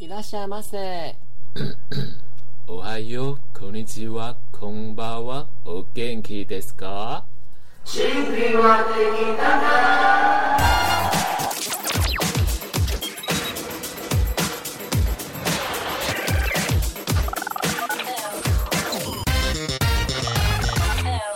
いらっしゃいませ。おはよう、こんにちは、こんばんは。お元気ですか？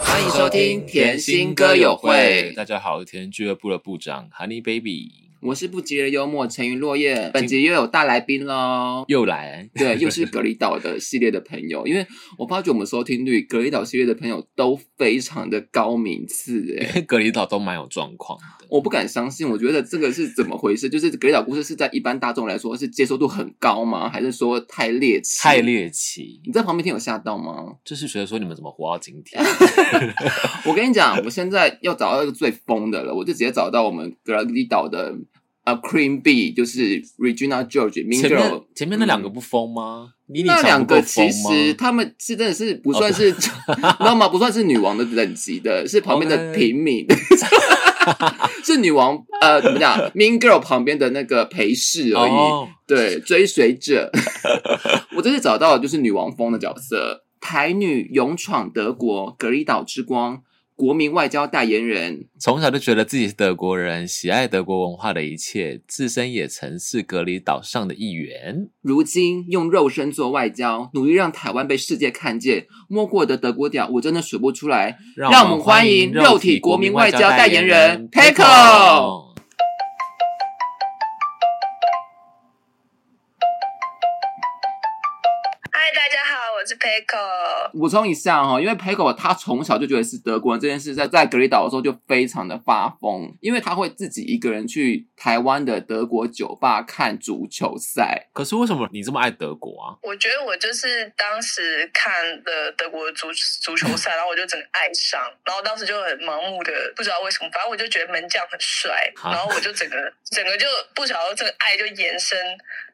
欢迎收听甜心歌友会。大家好，甜心俱乐部的部长 Honey Baby。我是不急的幽默沉鱼落雁，本集又有大来宾喽，又来，对，又是隔离岛的系列的朋友，因为我发觉我们收听率，隔离岛系列的朋友都非常的高名次，哎，隔离岛都蛮有状况的，我不敢相信，我觉得这个是怎么回事？就是隔离岛故事是在一般大众来说是接受度很高吗？还是说太猎奇？太猎奇！你在旁边听有吓到吗？就是觉得说你们怎么活到今天？我跟你讲，我现在要找到一个最疯的了，我就直接找到我们蛤蜊岛的。啊、uh,，Queen Bee 就是 Regina George，Mean Girl 前面前面那两个不疯吗？嗯、那两个其实他们是真的是不算是，知道吗？不算是女王的等级的，是旁边的平民.是女王呃怎么讲？Mean Girl 旁边的那个陪侍而已，oh. 对，追随者。我这次找到的就是女王风的角色，台女勇闯德国，蛤蜊岛之光。国民外交代言人，从小就觉得自己是德国人，喜爱德国文化的一切，自身也曾是隔离岛上的一员。如今用肉身做外交，努力让台湾被世界看见。摸过的德国屌，我真的数不出来。让我们欢迎肉体国民外交代言人 Peiko。是 Peiko，补充一下哈，因为 Peiko 他从小就觉得是德国人这件事，在在格里岛的时候就非常的发疯，因为他会自己一个人去台湾的德国酒吧看足球赛。可是为什么你这么爱德国啊？我觉得我就是当时看了德国足 足球赛，然后我就整个爱上，然后当时就很盲目的不知道为什么，反正我就觉得门将很帅，然后我就整个整个就不晓得这个爱就延伸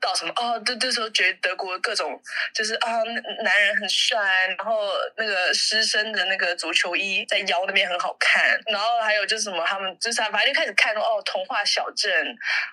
到什么哦，这，这时候觉得德国各种就是啊男人。人很帅，然后那个师生的那个足球衣在腰那边很好看，然后还有就是什么，他们就是反正就开始看哦，童话小镇，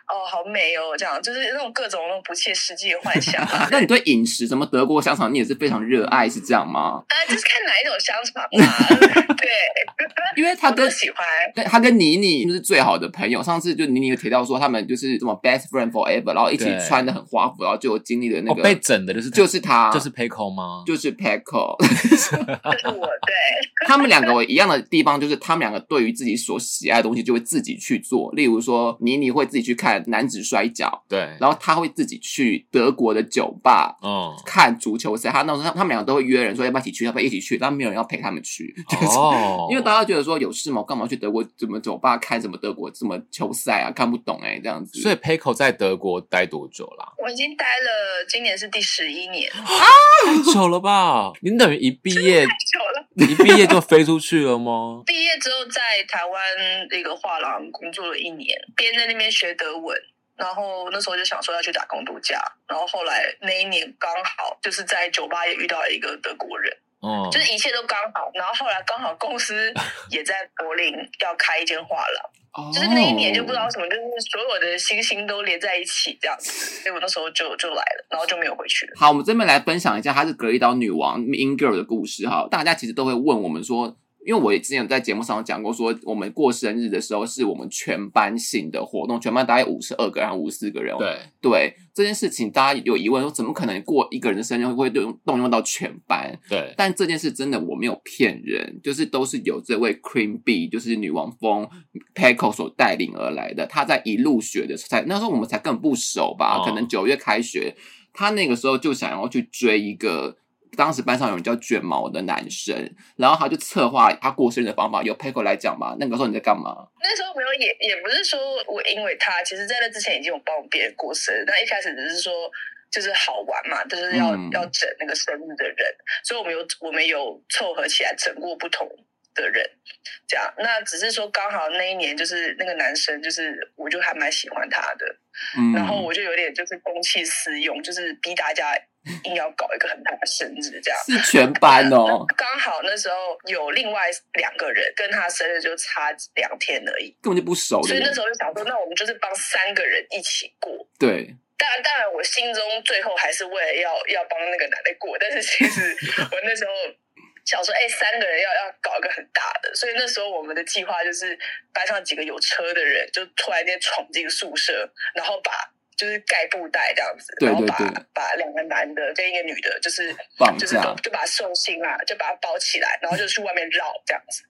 哦，好美哦，这样就是那种各种那种不切实际的幻想。那你对饮食什么德国香肠，你也是非常热爱，是这样吗？啊，就是看哪一种香肠嘛。对，因为他跟喜欢，他跟妮妮就是最好的朋友。上次就妮妮有提到说，他们就是什么 best friend forever，然后一起穿的很华服，然后就有经历了那个、哦、被整的，就是就是他，就是 Peiko 吗？就是 Peiko，就是我对。他们两个一样的地方就是，他们两个对于自己所喜爱的东西就会自己去做。例如说，妮妮会自己去看男子摔跤，对，然后他会自己去德国的酒吧，嗯，看足球赛。他那时候他他们两个都会约人说要不要一起去，要不要一起去，但没有人要陪他们去，就是、哦，因为大家觉得说有事吗？干嘛去德国怎么酒吧看什么德国什么球赛啊？看不懂哎、欸，这样子。所以 p e c k o 在德国待多久啦？我已经待了，今年是第十一年啊，太久了吧？您等于一毕业，太久了，一毕业就飞出去了吗？毕业之后在台湾一个画廊工作了一年，边在那边学德文，然后那时候就想说要去打工度假，然后后来那一年刚好就是在酒吧也遇到了一个德国人，哦，就是一切都刚好，然后后来刚好公司也在柏林要开一间画廊。就是那一年就不知道什么，就是所有的星星都连在一起这样子，所以我那时候就就来了，然后就没有回去了。好，我们这边来分享一下她是格利岛女王 Mean Girl 的故事哈。大家其实都会问我们说。因为我也之前有在节目上讲过，说我们过生日的时候是我们全班性的活动，全班大概五十二个人，五十四个人。对对，这件事情大家有疑问说，怎么可能过一个人的生日会动动用到全班？对，但这件事真的我没有骗人，就是都是由这位 Queen Bee，就是女王蜂 Peiko 所带领而来的。他在一入学的时候，才那时候我们才更不熟吧？哦、可能九月开学，他那个时候就想要去追一个。当时班上有人叫卷毛的男生，然后他就策划他过生日的方法，由 Peiko 来讲嘛。那个时候你在干嘛？那时候没有，也也不是说我因为他，其实在那之前已经有帮别人过生日，但一开始只是说就是好玩嘛，就是要、嗯、要整那个生日的人，所以我们有我们有凑合起来整过不同的人，这样。那只是说刚好那一年就是那个男生，就是我就还蛮喜欢他的，嗯、然后我就有点就是公器私用，就是逼大家。硬要搞一个很大的生日，这样是全班哦。刚好那时候有另外两个人跟他生日就差两天而已，根本就不熟。所以那时候就想说，那我们就是帮三个人一起过。对当然，当然，我心中最后还是为了要要帮那个男的过，但是其实 我那时候想说，哎、欸，三个人要要搞一个很大的，所以那时候我们的计划就是班上几个有车的人就突然间闯进宿舍，然后把就是盖布袋这样子，对对对，然后把把两个男的跟一个女的，就是绑就是就把他送信啊，就把他包起来，然后就去外面绕这样子。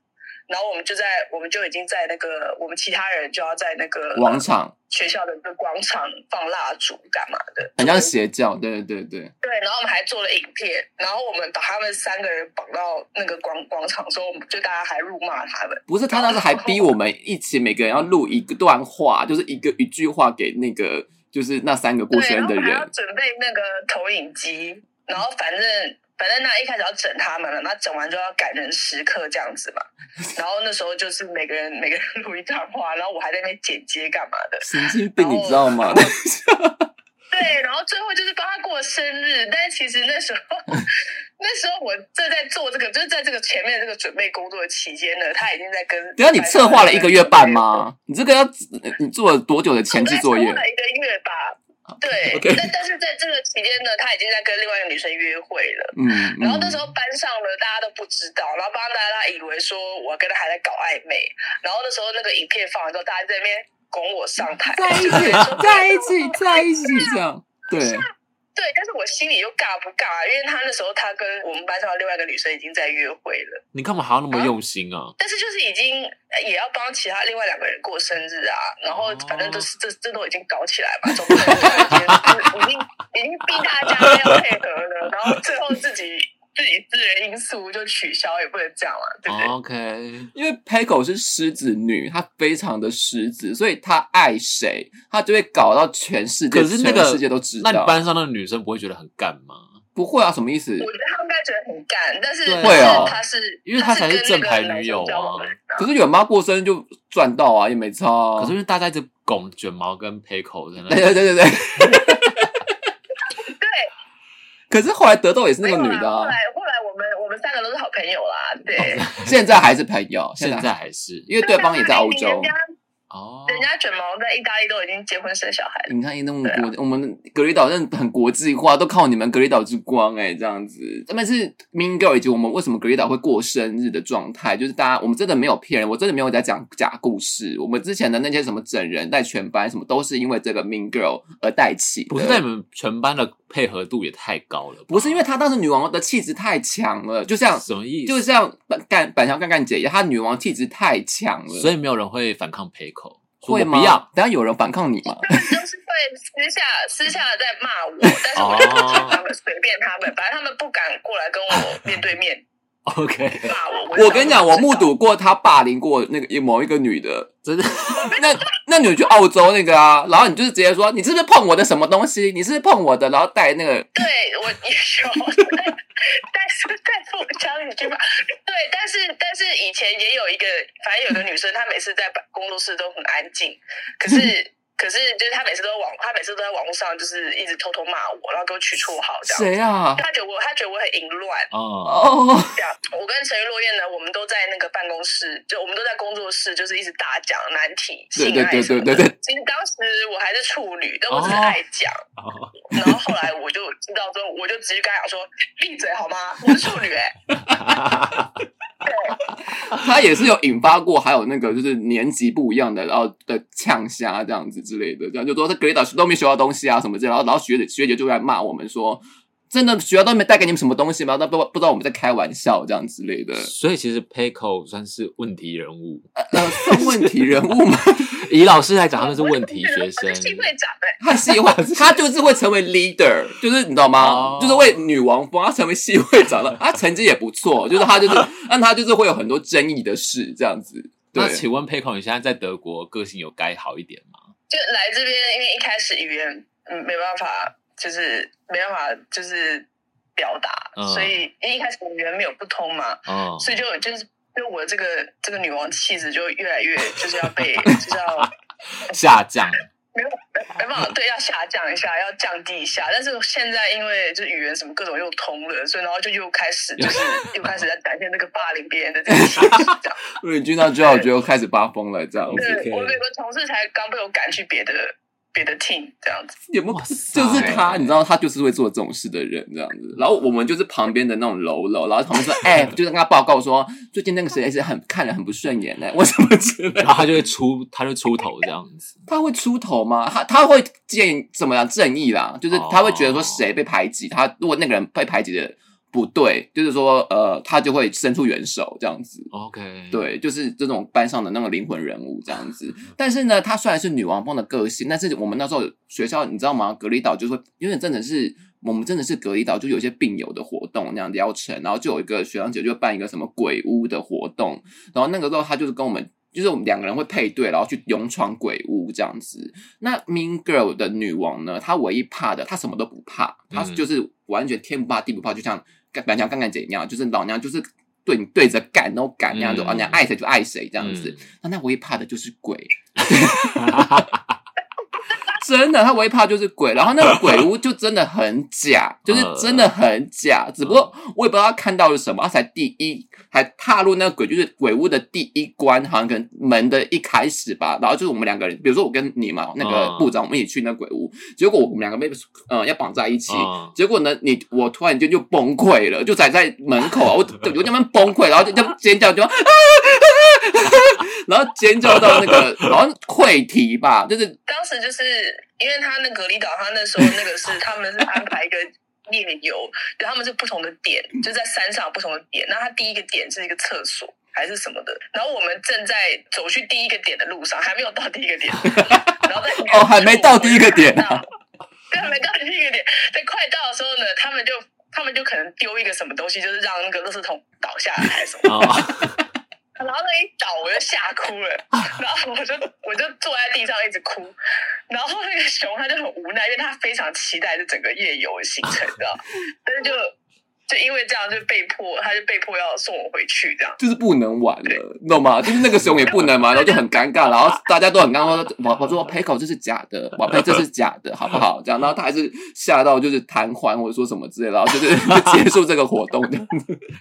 然后我们就在，我们就已经在那个，我们其他人就要在那个广场学校的那个广场放蜡烛干嘛的，很像邪教，对对对对。然后我们还做了影片，然后我们把他们三个人绑到那个广广场的时候，我们就大家还辱骂他们。不是，他当时还逼我们一起每个人要录一个段话，就是一个一句话给那个就是那三个过生日的人，要准备那个投影机，然后反正。反正那一开始要整他们了，那整完就要感人时刻这样子嘛。然后那时候就是每个人每个人录一段话，然后我还在那边剪接干嘛的。神经病，你知道吗？对，然后最后就是帮他过生日，但是其实那时候那时候我正在做这个，就是在这个前面这个准备工作的期间呢，他已经在跟。等下你策划了一个月半吗？你这个要你做了多久的前期作业？策划了一个月吧。对，okay. 但但是在这个期间呢，他已经在跟另外一个女生约会了。嗯，然后那时候班上呢，大家都不知道，然后班上大家以为说我跟他还在搞暧昧，然后那时候那个影片放完之后，大家在那边拱我上台，在一起，在一起，在一起，这样，对。对，但是我心里又尬不尬？因为他那时候他跟我们班上的另外一个女生已经在约会了。你干嘛还要那么用心啊？啊但是就是已经也要帮其他另外两个人过生日啊，然后反正都是这这都已经搞起来嘛，总不能 已经已经逼大家要配合了，然后最后自己。自己自人因素就取消也不能这样嘛，对不对？OK，因为 Peiko 是狮子女，她非常的狮子，所以她爱谁，她就会搞到全世界，可是那个全世界都知道。那你班上那个女生不会觉得很干吗？不会啊，什么意思？我觉得他们应该觉得很干，但是会哦，她是因为她才是正牌女友啊。可是卷妈过生日就赚到啊，也没差啊。可是因为大家一直拱卷毛跟 Peiko 在那，对对对对对。可是后来得豆也是那个女的啊。后来后来我们我们三个都是好朋友啦，对。现在还是朋友，现在还是，因为对方也在欧洲。哦，人家卷毛在意大利都已经结婚生小孩了。你看，那么国，啊、我们格里岛真的很国际化，都靠你们格里岛之光哎，这样子。特别是 Mean Girl 以及我们为什么格里岛会过生日的状态，就是大家我们真的没有骗人，我真的没有在讲假故事。我们之前的那些什么整人带全班什么，都是因为这个 Mean Girl 而带起。不是在你们全班的配合度也太高了？不是，因为她当时女王的气质太强了，就像什么意思？就像干板桥干干姐一样，她女王气质太强了，所以没有人会反抗 Peiko。会吗？不要，等下有人反抗你吗？都是会私下私下的在骂我，但是我就不听他们，随便他们，反正他们不敢过来跟我面对面。OK，骂我，我。我跟你讲，我目睹过他霸凌过那个某一个女的，真的。那那你就去澳洲那个啊，然后你就是直接说，你是不是碰我的什么东西？你是不是碰我的？然后带那个。对，我也有。但是，但是我教你一句话。对，但是，但是以前也有一个，反正有个女生，她每次在工作室都很安静，可是。可是，就是他每次都网，他每次都在网络上，就是一直偷偷骂我，然后给我取绰号这样。谁啊？他觉得我，他觉得我很淫乱。哦哦。这样，我跟陈玉落雁呢，我们都在那个办公室，就我们都在工作室，就是一直大讲难题，性爱什么的。对对对对对。其实当时我还是处女，但我只是爱讲。哦。然后后来我就知道之后，我就直接跟他讲说：“闭嘴好吗？我是处女哎、欸。” 他也是有引发过，还有那个就是年级不一样的，然后的呛虾这样子之类的，这样就说他格雷岛都没学到东西啊什么之类的，然后然后学姐学姐就来骂我们说。真的学校都没带给你们什么东西吗？那不不知道我们在开玩笑这样之类的。所以其实 Payco 算是问题人物，呃，算问题人物吗？以老师来讲，他们是问题学生。系会长哎，他系会，他就是会成为 leader，就是你知道吗？哦、就是为女王风，他成为系会长了。他成绩也不错，就是他就是，但他就是会有很多争议的事这样子。对，那请问 Peiko，你现在在德国个性有改好一点吗？就来这边，因为一开始语言嗯没办法。就是没办法，就是表达，嗯、所以因为一开始语言没有不通嘛，嗯、所以就就是就我这个这个女王气质就越来越就是要被 就是要 下降，没有没办法，对，要下降一下，要降低一下。但是现在因为就是语言什么各种又通了，所以然后就又开始就是又开始在展现那个霸凌别人的这个气质，这样。瑞君到最后就开始发疯了，这样子。对，我有个同事才刚被我赶去别的。别的 team 这样子，有没有？就是他，你知道，他就是会做这种事的人这样子。然后我们就是旁边的那种喽喽，然后旁边说，哎、欸，就是跟他报告说，最近那个谁谁很看人很不顺眼呢？为什么之类的？然后他就会出，他就出头这样子。他会出头吗？他他会建怎么样正义啦？就是他会觉得说谁被排挤，他如果那个人被排挤的。不对，就是说，呃，他就会伸出援手这样子。OK，对，就是这种班上的那个灵魂人物这样子。但是呢，他虽然是女王风的个性，但是我们那时候学校你知道吗？隔离岛就是因为真的是我们真的是隔离岛，就有一些病友的活动那样疗程，然后就有一个学长姐就办一个什么鬼屋的活动，然后那个时候他就是跟我们，就是我们两个人会配对，然后去勇闯鬼屋这样子。那 Mean Girl 的女王呢，她唯一怕的，她什么都不怕，她就是完全天不怕地不怕，就像。老娘干干怎样？就是老娘就是对你对着干，然后干那样子，老娘爱谁就爱谁这样子。那、嗯、他唯一怕的就是鬼，真的，他唯一怕就是鬼。然后那个鬼屋就真的很假，就是真的很假。只不过我也不知道他看到了什么，他才第一。还踏入那个鬼，就是鬼屋的第一关，好像可能门的一开始吧。然后就是我们两个人，比如说我跟你嘛，那个部长，我们一起去那鬼屋。结果我们两个被呃要绑在一起。结果呢，你我突然间就崩溃了，就站在门口啊，我 我那边崩溃，然后就就尖叫就，啊 然后尖叫到那个好像溃堤吧，就是当时就是因为他那隔离岛，他那时候那个是他们是安排一个。夜游，对，他们是不同的点，就在山上不同的点。那他第一个点是一个厕所还是什么的？然后我们正在走去第一个点的路上，还没有到第一个点，然后在哦，还没到第一个点，啊，对，还没到第一个点。在快到的时候呢，他们就他们就可能丢一个什么东西，就是让那个垃圾桶倒下来还是什么。哦然后那一倒，我就吓哭了，然后我就我就坐在地上一直哭，然后那个熊他就很无奈，因为他非常期待这整个夜游的行程，知道，但是就。就因为这样，就被迫，他就被迫要送我回去，这样就是不能玩了，你懂吗？就是那个时候也不能玩，然后就很尴尬，然后大家都很尴尬，说我我说 Peiko 这是假的，宝贝这是假的，好不好？这样，然后他还是吓到就是瘫痪或者说什么之类的，然后就是就 结束这个活动。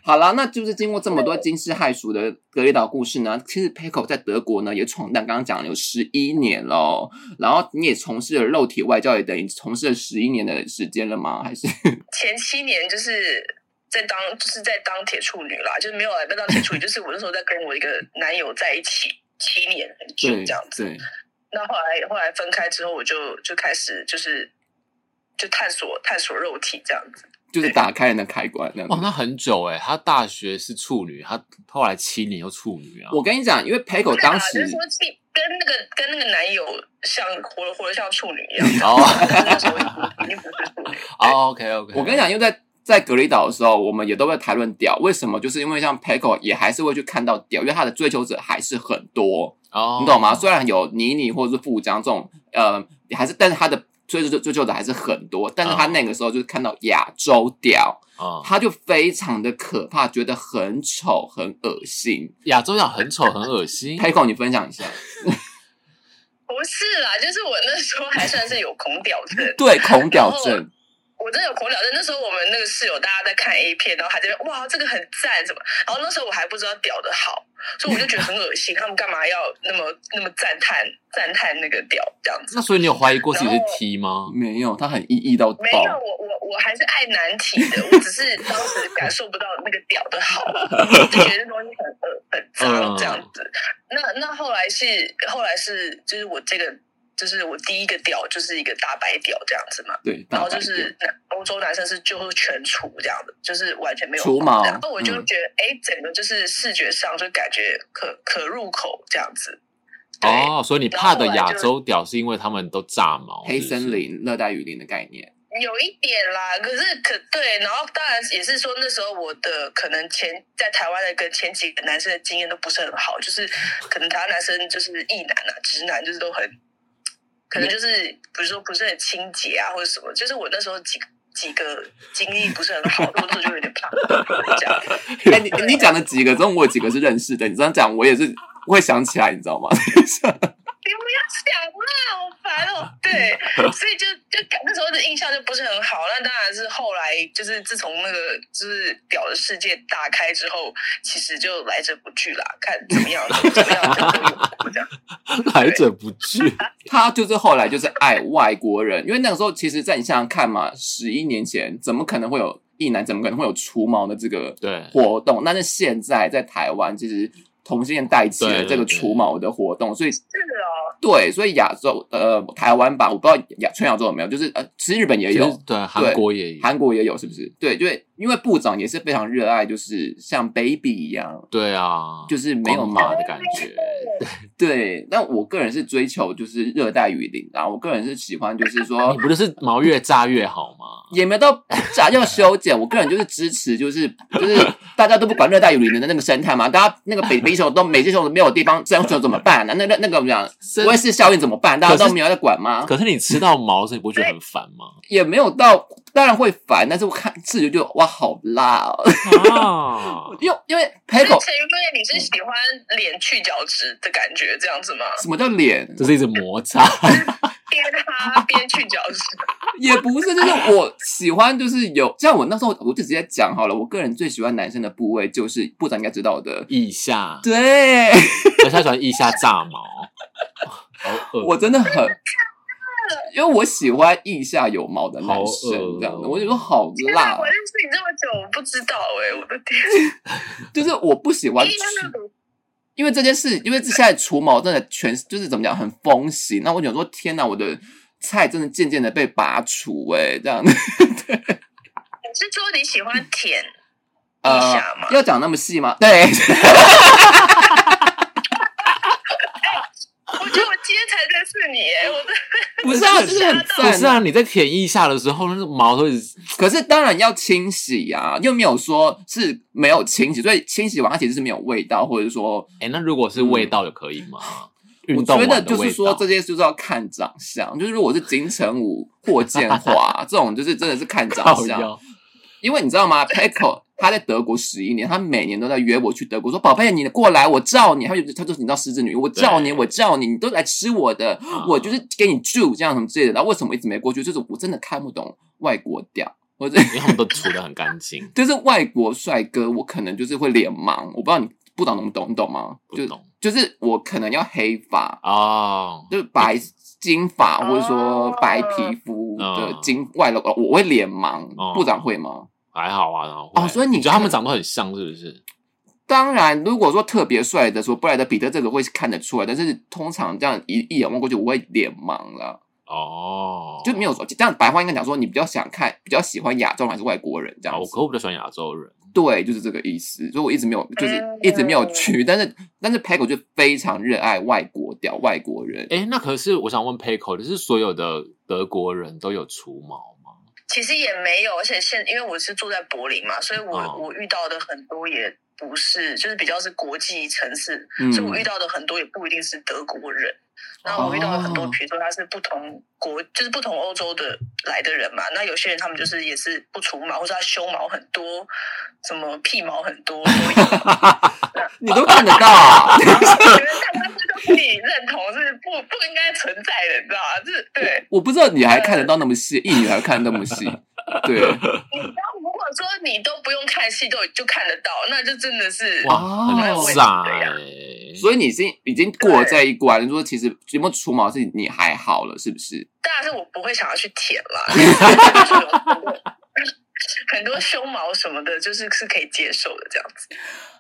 好了，那就是经过这么多惊世骇俗的隔离岛故事呢，其实 Peiko 在德国呢也闯荡，刚刚讲了有十一年了，然后你也从事了肉体外交，也等于从事了十一年的时间了吗？还是 前七年就是。在当就是在当铁处女啦，就是没有来在当铁处女，就是我那时候在跟我一个男友在一起七年很久这样子。那后来后来分开之后，我就就开始就是就探索探索肉体这样子，就是打开了那开关。那哦，那很久哎，他大学是处女，他后来七年又处女啊。我跟你讲，因为 Peiko 当时就是说跟那个跟那个男友像活得活得像处女一样。哦，那时候已经不是处女。哦，OK OK，我跟你讲，因为在。在隔离岛的时候，我们也都会谈论屌。为什么？就是因为像 Paco 也还是会去看到屌，因为他的追求者还是很多，oh. 你懂吗？虽然有妮妮或者是富江这种，呃，还是，但是他的追求追求者还是很多。但是他那个时候就是看到亚洲屌，oh. 他就非常的可怕，觉得很丑、很恶心。亚洲屌很丑、很恶心。Peiko，你分享一下。不是啦，就是我那时候还算是有恐屌症，对，恐屌症。我真的有恐屌症，那时候我们那个室友大家在看 A 片，然后还在那哇，这个很赞，什么？然后那时候我还不知道屌的好，所以我就觉得很恶心。他们干嘛要那么那么赞叹赞叹那个屌这样子？那所以你有怀疑过自己是 T 吗？没有，他很意义到爆。没有，我我我还是爱男体的，我只是当时感受不到那个屌的好，就觉得那东西很恶很 脏这样子。那那后来是后来是就是我这个。就是我第一个屌就是一个大白屌这样子嘛，对，然后就是欧洲男生是就是全除这样的，就是完全没有除毛，然后我就觉得哎、嗯，整个就是视觉上就感觉可可入口这样子。哦，所以你怕的亚洲屌是因为他们都炸毛，黑森林、热带雨林的概念。有一点啦，可是可对，然后当然也是说那时候我的可能前在台湾的跟前几个男生的经验都不是很好，就是可能台湾男生就是异男啊、直男就是都很。可能就是，比如说不是很清洁啊，或者什么，就是我那时候几几个经历不是很好，我那时候就有点怕这样。哎，你你讲的几个中，我有几个是认识的。你这样讲，我也是会想起来，你知道吗？因为要想啦，好烦哦。对，所以就就那时候的印象就不是很好。那当然是后来，就是自从那个就是屌的世界打开之后，其实就来者不拒啦，看怎么样，怎么样就这样。来者不拒，他就是后来就是爱外国人，因为那个时候其实，在你想想看嘛，十一年前怎么可能会有一男，怎么可能会有除毛的这个活动？但是现在在台湾，其实。同性恋带起了这个除毛的活动，所以对，所以亚洲呃台湾吧，我不知道亚全亚洲有没有，就是呃，其实日本也有，对，韩国也有，韩国也有，是不是？对，对，因为部长也是非常热爱，就是像 baby 一样，对啊，就是没有毛的感觉，对。但我个人是追求就是热带雨林，然后我个人是喜欢就是说，你不就是毛越炸越好吗？也没有到炸要修剪，我个人就是支持，就是就是大家都不管热带雨林的那个生态嘛，大家那个北北。都每只熊都没有地方，生存怎么办呢？那那那个怎么讲？不会是效应怎么办？大家都没有在管吗？可是你吃到毛，所以不会觉得很烦吗？也没有到，当然会烦，但是我看吃就觉得哇，好辣哦！啊、因为因为 Peiko，因为你是喜欢脸去角质的感觉，这样子吗？什么叫脸？这是一直摩擦。边擦边去角质，也不是，就是我喜欢，就是有像我那时候，我就直接讲好了。我个人最喜欢男生的部位就是部长应该知道的腋下，对，我太喜欢腋下炸毛，好我真的很，因为我喜欢腋下有毛的男生，这样的，我就说好辣。我认识你这么久，我不知道哎、欸，我的天，就是我不喜欢。因为这件事，因为现在除毛真的全就是怎么讲很风行，那我想说天哪，我的菜真的渐渐的被拔除哎，这样子。对，你是说你喜欢舔一下吗？呃，要讲那么细吗？对。今天才认识你耶，我的 不是啊，就是很不是啊，你在舔腋下的时候，那个毛都是，可是当然要清洗啊，又没有说是没有清洗，所以清洗完它其实是没有味道，或者说，哎、欸，那如果是味道就可以吗？嗯、我觉得就是说这些就是要看长相，就是如果是金城武、霍建华 这种，就是真的是看长相，因为你知道吗？Peiko 他在德国十一年，他每年都在约我去德国，说：“宝贝，你过来，我罩你。”他就他就是你知道狮子女，我罩你，我罩你，你都来吃我的，啊、我就是给你住这样什么之类的。然后为什么一直没过去？就是我真的看不懂外国调，或者因为他们都涂的很干净。就是外国帅哥，我可能就是会脸盲，我不知道你不懂能懂，你懂吗？不懂，就是我可能要黑发啊，哦、就是白金发，或者说白皮肤的金外露，我会脸盲，哦、部长会吗？还好啊，然后哦，所以你觉得他们长得很像，是不是？当然，如果说特别帅的说，布莱德彼特这个会看得出来，但是通常这样一一眼望过去，我会脸盲了。哦，就没有说这样白话应该讲说，你比较想看，比较喜欢亚洲人还是外国人这样子？我可我比较喜欢亚洲人，对，就是这个意思。所以我一直没有，就是一直没有去，但是但是 Peiko 就非常热爱外国屌外国人。哎，那可是我想问 Peiko，就是所有的德国人都有除毛？其实也没有，而且现因为我是住在柏林嘛，所以我、oh. 我遇到的很多也不是，就是比较是国际城市，嗯、所以我遇到的很多也不一定是德国人。然后我遇到了很多，比如说他是不同国，就是不同欧洲的来的人嘛。那有些人他们就是也是不除毛，或者他胸毛很多，什么屁毛很多都有。你都看得到啊？我觉得他们都可以认同是不不应该存在的，你知道吗？就是对我，我不知道你还看得到那么细，一女还看那么细，对。你知道，如果说你都不用看戏都就看得到，那就真的是哇，很傻哎。所以你是已经过了这一关，你说其实有没有除毛是你还好了，是不是？当然是我不会想要去舔啦，很多胸毛什么的，就是是可以接受的这样子。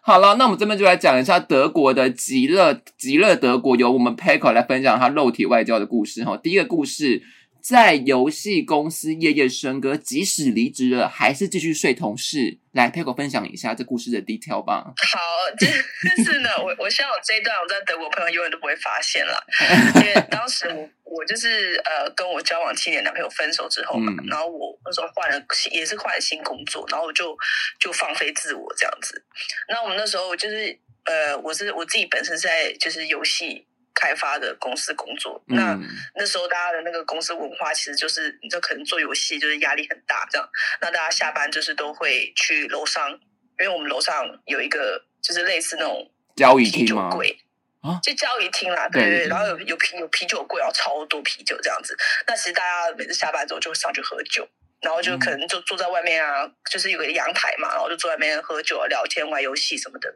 好了，那我们这边就来讲一下德国的极乐极乐德国，由我们 Peiko 来分享他肉体外交的故事哈。第一个故事。在游戏公司夜夜笙歌，即使离职了，还是继续睡同事。来，Peiko 分享一下这故事的 detail 吧。好，但 是呢，我我希望我这一段我在德国朋友永远都不会发现了，因为当时我我就是呃跟我交往七年男朋友分手之后嘛，嗯、然后我那时候换了也是换了新工作，然后我就就放飞自我这样子。那我们那时候就是呃，我是我自己本身在就是游戏。开发的公司工作，那、嗯、那时候大家的那个公司文化其实就是，你就可能做游戏就是压力很大这样。那大家下班就是都会去楼上，因为我们楼上有一个就是类似那种交易厅吗？啊，就交易厅啦，对对对，然后有有啤有啤酒柜，然后超多啤酒这样子。那其实大家每次下班之后就会上去喝酒，然后就可能就坐在外面啊，就是有个阳台嘛，然后就坐在外面喝酒、聊天、玩游戏什么的。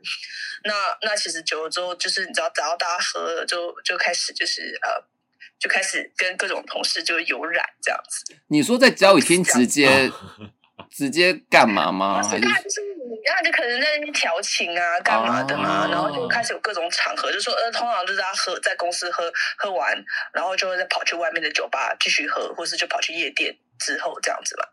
那那其实久了之后，就是你知道，只要大家喝了，就就开始就是呃，就开始跟各种同事就有染这样子。你说在交友厅直接直接干嘛吗？然后就可能在那边调情啊，干嘛的嘛，然后就开始有各种场合，就说呃，通常就是他喝在公司喝喝完，然后就会再跑去外面的酒吧继续喝，或是就跑去夜店之后这样子嘛。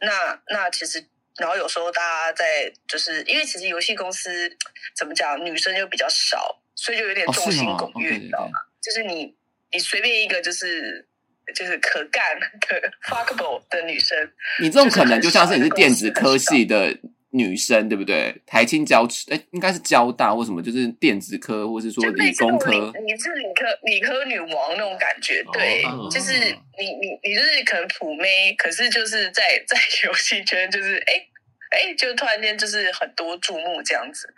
那那其实。然后有时候大家在就是因为其实游戏公司怎么讲，女生就比较少，所以就有点众星拱月，你知道吗？就是你你随便一个就是就是可干的 fuckable 的女生，你这种可能就像是你是电子科系的。女生对不对？台青交哎，应该是交大或什么，就是电子科，或是说理工科。你是理科理科女王那种感觉，对，哦、就是你你你就是可能普妹，可是就是在 在游戏圈，就是哎哎，就突然间就是很多注目这样子，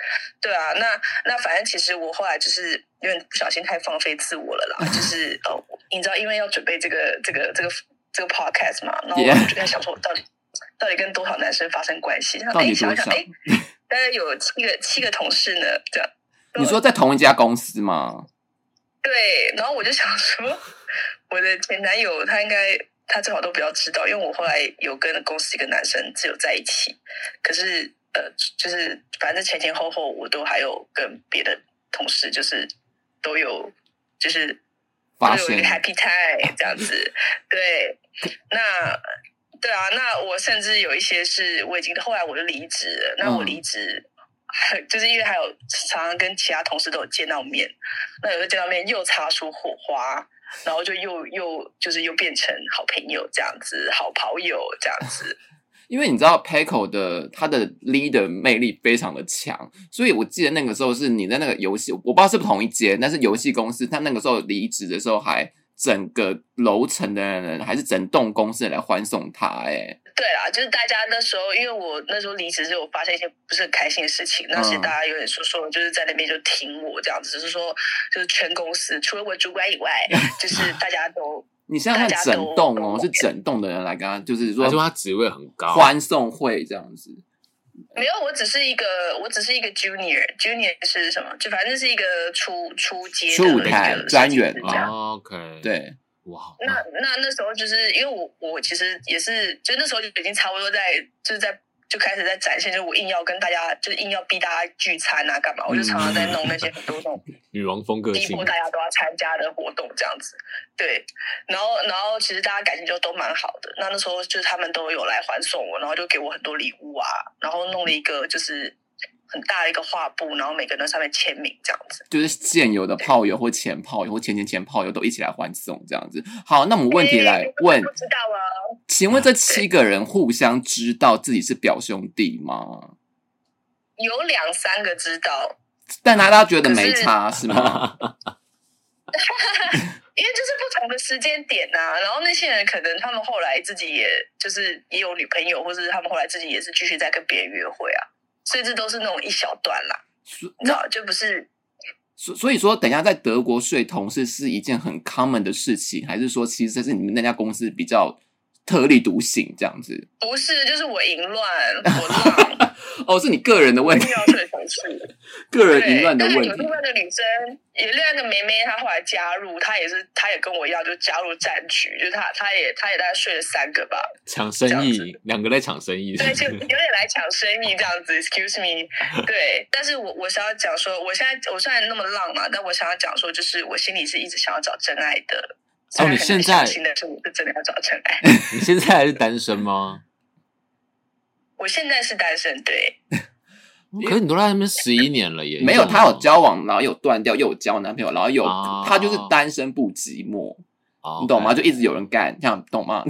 对啊，那那反正其实我后来就是因为不小心太放飞自我了啦，就是呃，你知道，因为要准备这个这个这个这个 podcast 嘛，然后我就在想说，我到底。到底跟多少男生发生关系？到底多少？哎，大概有七个七个同事呢。这样，你说在同一家公司吗？对。然后我就想说，我的前男友他应该他最好都不要知道，因为我后来有跟公司一个男生只有在一起。可是呃，就是反正前前后后我都还有跟别的同事，就是都有就是都有一个 happy time 这样子。对，那。对啊，那我甚至有一些是我已经后来我就离职了。那我离职，嗯、就是因为还有常常跟其他同事都有见到面，那有时候见到面又擦出火花，然后就又又就是又变成好朋友这样子，好跑友这样子。因为你知道，Packo 的他的 leader 魅力非常的强，所以我记得那个时候是你在那个游戏，我不知道是不是同一间，但是游戏公司他那个时候离职的时候还。整个楼层的人，还是整栋公司来欢送他？哎，对啦，就是大家那时候，因为我那时候离职，就我发现一些不是很开心的事情。那是大家有点说说，就是在那边就挺我这样子，就是说，就是全公司除了我主管以外，就是大家都，你现在看整栋哦，是整栋的人来跟他，就是说，他说他职位很高，欢送会这样子。没有，我只是一个，我只是一个 junior，junior 是什么？就反正是一个初初阶初舞台专员啊。OK，对，哇。那那那时候就是因为我我其实也是，就那时候就已经差不多在就是在。就开始在展现，就我硬要跟大家，就是硬要逼大家聚餐啊，干嘛？我就常常在弄那些很多那种女王风格，逼迫大家都要参加的活动这样子。对，然后然后其实大家感情就都蛮好的。那那时候就是他们都有来欢送我，然后就给我很多礼物啊，然后弄了一个就是。很大的一个画布，然后每个人在上面签名，这样子，就是现有的炮友或前炮友或前前前炮友都一起来欢送，这样子。好，那我们问题来问，不知道啊？请问这七个人互相知道自己是表兄弟吗？有两三个知道，但大家觉得没差是，是吗？因为就是不同的时间点呐、啊，然后那些人可能他们后来自己也就是也有女朋友，或者他们后来自己也是继续在跟别人约会啊。所以这都是那种一小段啦，你知道就不是。所所以说，等一下在德国睡同事是一件很 common 的事情，还是说其实这是你们那家公司比较特立独行这样子？不是，就是我淫乱，我浪。哦，是你个人的问题。个人淫乱的问题。有另外一个女生，有另外一个妹妹，她后来加入，她也是，她也跟我一样，就加入战局，就是她，她也，她也大概睡了三个吧，抢生意，两个在抢生意，对，就有点来抢生意这样子。Excuse me，对，但是我我想要讲说，我现在我虽然那么浪嘛，但我想要讲说，就是我心里是一直想要找真爱的。哦，你现在现在是我是真的要找真爱。你现在还是单身吗？我现在是单身，对。可是你都在那边十一年了耶，没有，他有交往，然后有断掉，又有交男朋友，然后有、哦、他就是单身不寂寞，哦、你懂吗？就一直有人干，这样懂吗？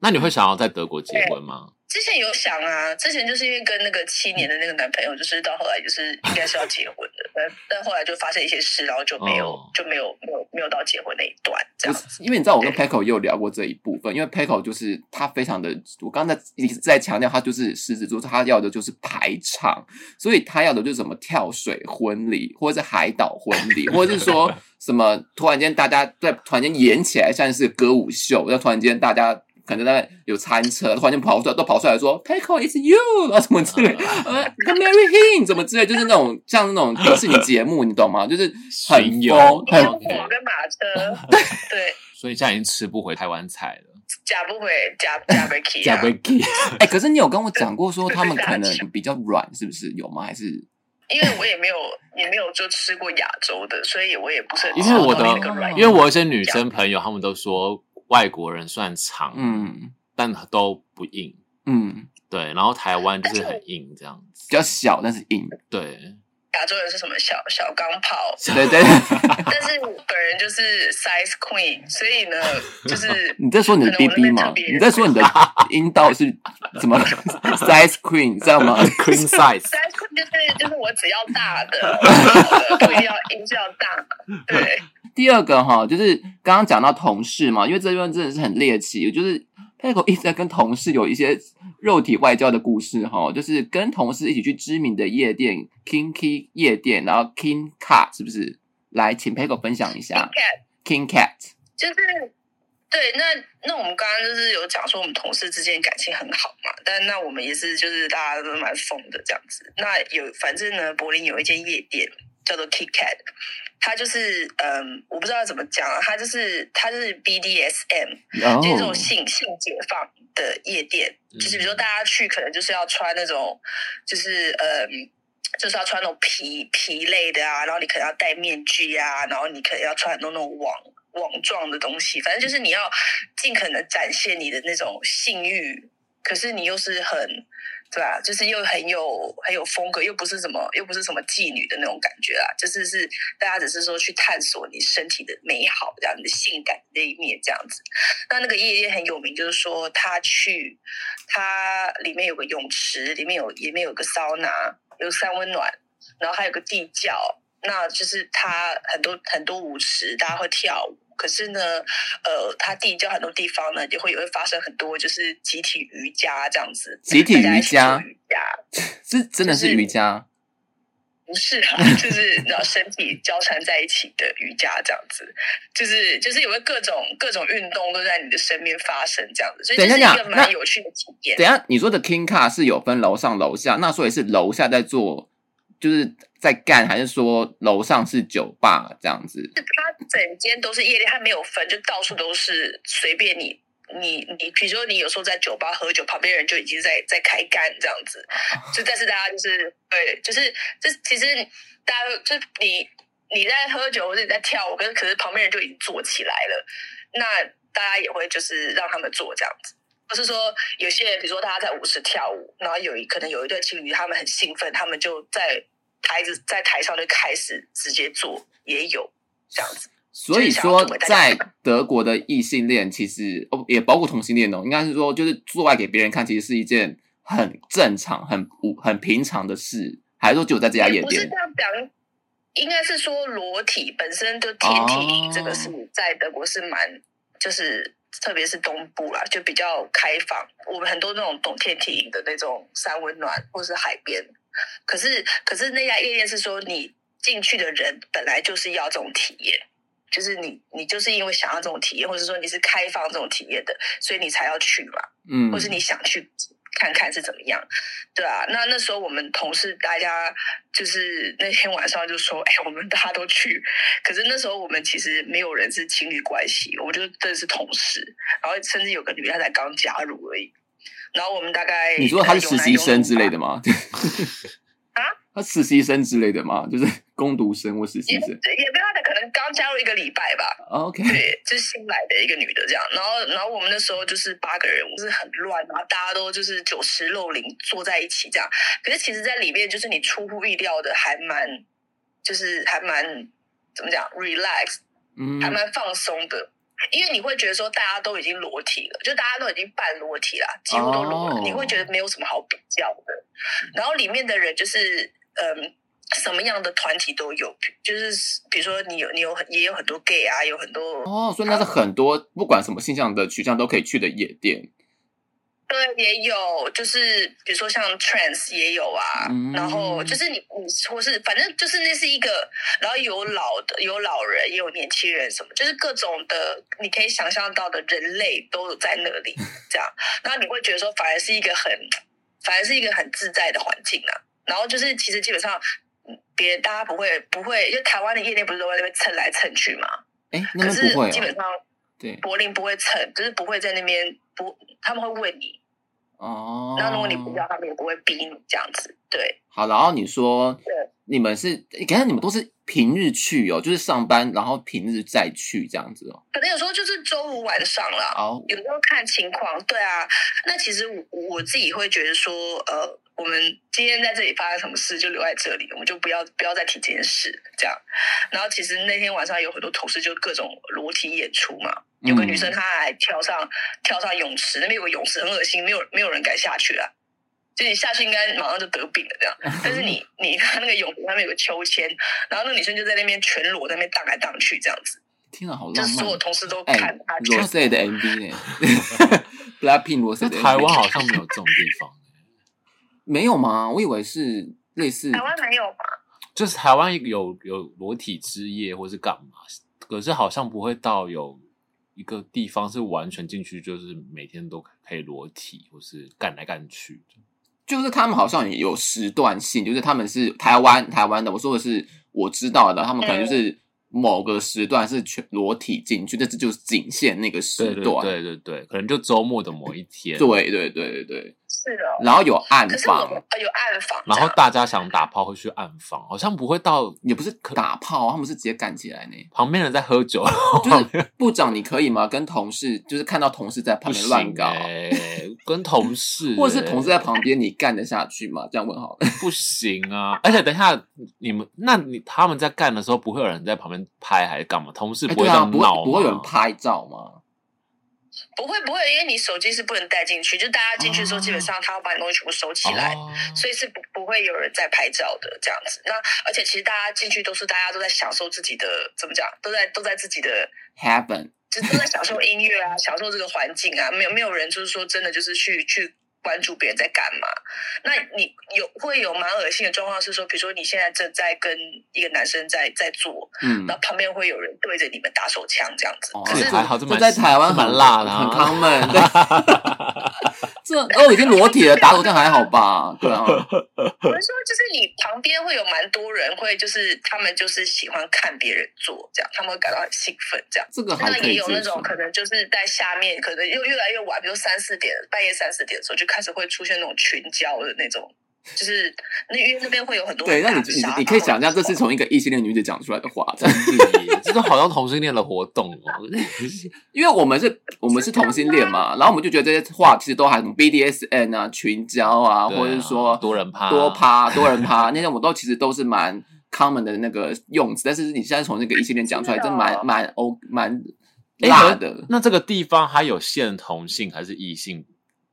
那你会想要在德国结婚吗？之前有想啊，之前就是因为跟那个七年的那个男朋友，就是到后来就是应该是要结婚的，但但后来就发生一些事，然后就没有、哦、就没有没有没有到结婚那一段这样子。因为你知道，我跟 Peko 也有聊过这一部分，因为 Peko 就是他非常的，我刚才一直在强调，他就是狮子座，他要的就是排场，所以他要的就是什么跳水婚礼，或者是海岛婚礼，或者是说什么突然间大家在突然间演起来像是歌舞秀，要突然间大家。可能在有餐车，突然间跑出来，都跑出来说 Peko it's you 啊，什么之类，呃，marry him，怎么之类，就是那种像那种迪士尼节目，你懂吗？就是很疯，很火跟马车，对 对。所以现在已经吃不回台湾菜了，夹不回，夹夹不起，夹不起。哎，可是你有跟我讲过说他们可能 比较软，是不是有吗？还是因为我也没有也没有就吃过亚洲的，所以我也不是很。因为我的，因为我一些女生朋友，他们都说。外国人算长，嗯，但都不硬，嗯，对。然后台湾就是很硬，这样子，比较小但是硬，对。亚洲人是什么小小钢炮，对 对。但是本人就是 size queen，所以呢，就是你在说你的 BB 吗？你在说你的阴道是什么 size queen，知道吗？queen queen 就是就是我只要大的，不一定要阴是要大，对。第二个哈，就是刚刚讲到同事嘛，因为这段真的是很猎奇，就是 Peko 一直在跟同事有一些肉体外交的故事哈，就是跟同事一起去知名的夜店 Kinky 夜店，然后 King Cat 是不是？来，请 Peko 分享一下 King Cat 就是对，那那我们刚刚就是有讲说我们同事之间感情很好嘛，但那我们也是就是大家都蛮疯的这样子。那有反正呢，柏林有一间夜店叫做 King Cat。他就是嗯，我不知道怎么讲啊，他就是他就是 BDSM，oh. 就是这种性性解放的夜店，就是比如说大家去可能就是要穿那种，就是嗯，就是要穿那种皮皮类的啊，然后你可能要戴面具啊，然后你可能要穿很多那种网网状的东西，反正就是你要尽可能展现你的那种性欲，可是你又是很。对啊，就是又很有很有风格，又不是什么又不是什么妓女的那种感觉啊，就是是大家只是说去探索你身体的美好，这样你的性感那一面这样子。那那个夜店很有名，就是说他去，他里面有个泳池，里面有里面有个桑拿，有三温暖，然后还有个地窖，那就是他很多很多舞池，大家会跳舞。可是呢，呃，他地窖很多地方呢，也会也会发生很多，就是集体瑜伽这样子。集体瑜伽，瑜伽这真的是瑜伽？就是、不是啊，就是让身体交缠在一起的瑜伽这样子。就是就是有个各种各种运动都在你的身边发生这样子，所以这是一个蛮有趣的体验。等一下，你说的 King Car 是有分楼上楼下，那所以是楼下在做。就是在干，还是说楼上是酒吧这样子？它整间都是夜店，它没有分，就到处都是随便你你你，比如说你有时候在酒吧喝酒，旁边人就已经在在开干这样子。就但是大家就是对，就是就其实大家就你你在喝酒或者你在跳舞，可是可是旁边人就已经坐起来了，那大家也会就是让他们坐这样子。不是说有些人，比如说大家在舞池跳舞，然后有一可能有一对情侣，他们很兴奋，他们就在台子在台上就开始直接做，也有这样子。所以说，在德国的异性恋其实哦，也包括同性恋哦，应该是说就是做爱给别人看，其实是一件很正常、很很平常的事，还是说只有在这家夜店？不是这样讲，应该是说裸体本身就天体，哦、这个是在德国是蛮就是。特别是东部啦，就比较开放。我们很多那种懂天体营的那种山温暖，或是海边。可是，可是那家夜店是说，你进去的人本来就是要这种体验，就是你，你就是因为想要这种体验，或者说你是开放这种体验的，所以你才要去嘛。嗯，或是你想去。看看是怎么样，对啊，那那时候我们同事大家就是那天晚上就说，哎，我们大家都去。可是那时候我们其实没有人是情侣关系，我们就真的是同事，然后甚至有个女的才刚加入而已。然后我们大概你说他是实习生之类的吗？啊？他实习生之类的吗？就是工读生或实习生？也也不要的，可能刚加入一个礼拜吧。OK，对，就是新来的一个女的这样。然后，然后我们那时候就是八个人，就是很乱，然后大家都就是酒池肉林坐在一起这样。可是其实，在里面就是你出乎意料的，还蛮就是还蛮怎么讲，relax，嗯，还蛮放松的。因为你会觉得说大家都已经裸体了，就大家都已经半裸体啦，几乎都裸了，oh. 你会觉得没有什么好比较的。然后里面的人就是嗯，什么样的团体都有，就是比如说你有你有很也有很多 gay 啊，有很多哦，所以那是很多不管什么性向的取向都可以去的夜店。对，也有，就是比如说像 trans 也有啊，嗯、然后就是你你或是反正就是那是一个，然后有老的，有老人，也有年轻人，什么就是各种的，你可以想象到的人类都有在那里，这样，然后你会觉得说，反而是一个很，反而是一个很自在的环境啊。然后就是其实基本上，别人大家不会不会，因为台湾的业内不是都在那边蹭来蹭去嘛？哎，那不会、哦，可是基本上对柏林不会蹭，就是不会在那边不。他们会问你哦，然后如果你不要，他们也不会逼你这样子。对，好，然后你说，对，你们是，感觉你们都是平日去哦，就是上班，然后平日再去这样子哦。可能有时候就是周五晚上了，哦，有时候看情况。对啊，那其实我我自己会觉得说，呃，我们今天在这里发生什么事就留在这里，我们就不要不要再提这件事，这样。然后其实那天晚上有很多同事就各种裸体演出嘛。有个女生，她还跳上、嗯、跳上泳池，那边有个泳池很恶心，没有没有人敢下去啊。就你下去应该马上就得病了这样。但是你你看那个泳池上面有个秋千，然后那女生就在那边全裸在那边荡来荡去这样子。听了好浪漫，就是所有同事都看她。Rose 的 MV 呢？Blackpink 台湾好像没有这种地方。没有吗？我以为是类似。台湾没有吧？就是台湾有有裸体之夜或是干嘛，可是好像不会到有。一个地方是完全进去，就是每天都可以裸体，或是干来干去。就是他们好像也有时段性，就是他们是台湾台湾的，我说的是我知道的，他们可能就是某个时段是全裸体进去，但是就是仅限那个时段。对对对对，可能就周末的某一天。对对对对对。是的，然后有暗房，有暗房，然后大家想打炮会去暗房，好像不会到，也不是打炮，他们是直接干起来呢。旁边人在喝酒，就是部长，你可以吗？跟同事就是看到同事在旁边乱搞，跟同事，或者是同事在旁边，你干得下去吗？这样问好了，不行啊！而且等一下，你们那你他们在干的时候，不会有人在旁边拍还是干嘛？同事不会闹吗？不会有人拍照吗？不会不会，因为你手机是不能带进去，就大家进去的时候，基本上他要把你东西全部收起来，哦、所以是不不会有人在拍照的这样子。那而且其实大家进去都是大家都在享受自己的，怎么讲，都在都在自己的 heaven，就都在享受音乐啊，享受这个环境啊，没有没有人就是说真的就是去去。关注别人在干嘛？那你有会有蛮恶心的状况是说，比如说你现在正在跟一个男生在在做，嗯，然后旁边会有人对着你们打手枪这样子。哦、可是还好，这在台湾蛮辣的，很 common。这 哦，已经裸体了，打手枪还好吧？对啊。我是说，就是你旁边会有蛮多人会，就是他们就是喜欢看别人做这样，他们会感到很兴奋这样。这个还可以。那也有那种可能就是在下面，可能又越来越晚，比如三四点，半夜三四点的时候就。开始会出现那种群交的那种，就是那因为那边会有很多。对，那你你你可以想象，这是从一个异性恋女子讲出来的话，真的，这是好像同性恋的活动哦。因为我们是，我们是同性恋嘛，然后我们就觉得这些话其实都还什么 BDSN 啊、群交啊，或者是说多人趴、多趴、多人趴那些，我们都其实都是蛮 common 的那个用词。但是你现在从那个异性恋讲出来，真蛮蛮欧蛮辣的。那这个地方还有限同性还是异性？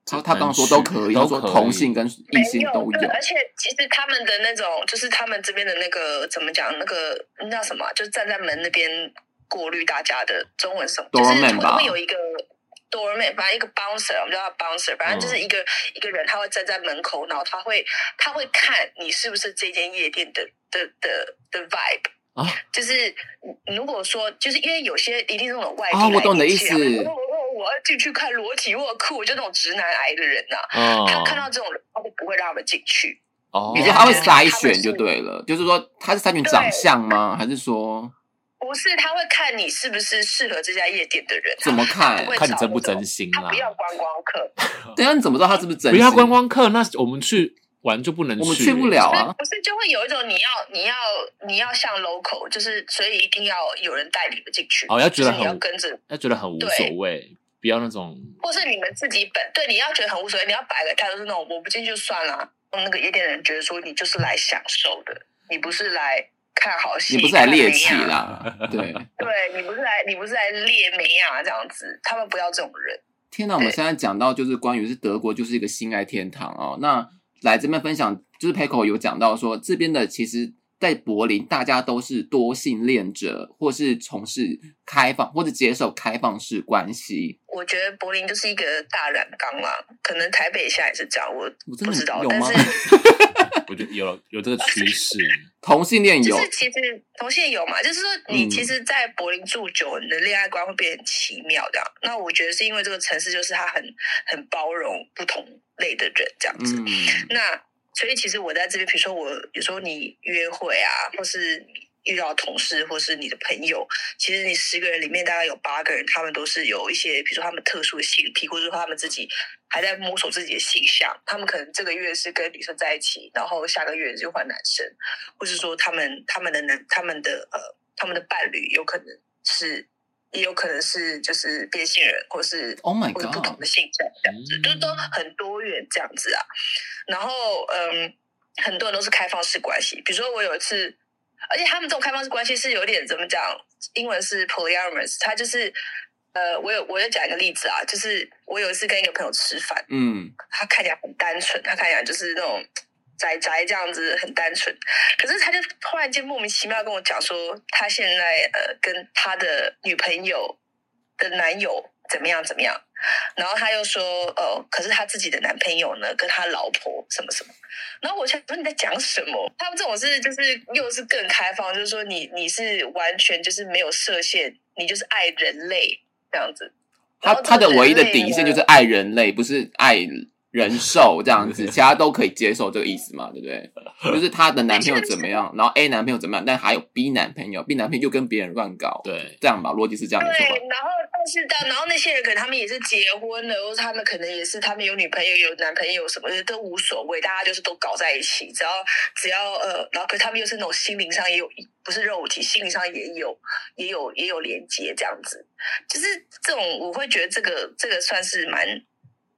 他他刚刚说都可以，他说同性跟异性都有，而且其实他们的那种，就是他们这边的那个怎么讲？那个那叫什么？就是站在门那边过滤大家的中文什么？就是会有一个 doorman，反正一个 bouncer，我们叫他 bouncer，反正就是一个、嗯、一个人，他会站在门口，然后他会他会看你是不是这间夜店的的的的 vibe 啊？就是如果说，就是因为有些一定是那种外地来、啊，我懂你的意思。我要进去看裸体，我酷，就那种直男癌的人呐、啊。Oh. 他看到这种人，他就不会让他们进去。哦，你说他会筛选就对了，就是说他是筛选长相吗？还是说不是？他会看你是不是适合这家夜店的人。怎么看？看你真不真心啦。他不要观光客。等下你怎么知道他是不是真心？不要观光客，那我们去。玩就不能去，我们去不了啊！不是，就会有一种你要你要你要像 local，就是所以一定要有人带你们进去。哦，要觉得很你要跟着，要觉得很无所谓，不要那种。或是你们自己本对你要觉得很无所谓，你要摆个态度是那种我不进去就算了。那个夜店的人觉得说你就是来享受的，你不是来看好戏，你不是来猎奇啦？对，对你不是来，你不是来猎美啊？这样子，他们不要这种人。天哪，我们现在讲到就是关于是德国就是一个性爱天堂哦。那来这边分享，就是 Peko 有讲到说，这边的其实。在柏林，大家都是多性恋者，或是从事开放或者接受开放式关系。我觉得柏林就是一个大染缸啦，可能台北现在也是这样，我不知道。有是我觉得有有这个趋势，同性恋有，就是其实同性有嘛，就是说你其实，在柏林住久，你的恋爱观会变得奇妙这样。那我觉得是因为这个城市就是它很很包容不同类的人这样子。嗯、那所以其实我在这边，比如说我有时候你约会啊，或是遇到同事，或是你的朋友，其实你十个人里面大概有八个人，他们都是有一些，比如说他们特殊的性癖，或者说他们自己还在摸索自己的性向。他们可能这个月是跟女生在一起，然后下个月就换男生，或是说他们他们的男他们的呃他们的伴侣有可能是。也有可能是就是变性人，或是 Oh my God，或者不同的性向这样子，就都很多元这样子啊。然后嗯，很多人都是开放式关系，比如说我有一次，而且他们这种开放式关系是有点怎么讲？英文是 polyamorous，他就是呃，我有我有讲一个例子啊，就是我有一次跟一个朋友吃饭，嗯，他看起来很单纯，他看起来就是那种。宅宅这样子很单纯，可是他就突然间莫名其妙跟我讲说，他现在呃跟他的女朋友的男友怎么样怎么样，然后他又说呃，可是他自己的男朋友呢跟他老婆什么什么，然后我想说你在讲什么？他们这种是就是又是更开放，就是说你你是完全就是没有设限，你就是爱人类这样子。他他的唯一的底线就是爱人类，不是爱。人兽这样子，其他都可以接受这个意思嘛？对不对？就是她的男朋友怎么样，然后 A 男朋友怎么样，但还有 B 男朋友，B 男朋友就跟别人乱搞，对，这样吧，逻辑是这样的。对，然后但是的，然后那些人可能他们也是结婚了，或者他们可能也是他们有女朋友、有男朋友什么的都无所谓，大家就是都搞在一起，只要只要呃，然后可是他们又是那种心灵上也有，不是肉体，心灵上也有也有也有连接这样子，就是这种我会觉得这个这个算是蛮。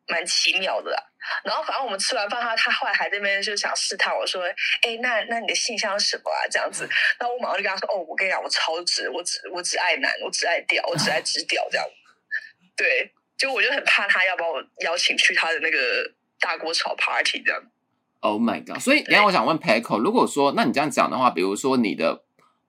蛮奇妙的啦，然后反正我们吃完饭，他他后来还在那边就想试探我说：“哎，那那你的性向是什么啊？”这样子，然后我马上就跟他说：“哦，我跟你讲，我超直，我只我只爱男，我只爱屌，我只爱直屌这样。”对，就我就很怕他要把我邀请去他的那个大锅炒 party 这样。Oh my god！所以，然后我想问 Peko，如果说那你这样讲的话，比如说你的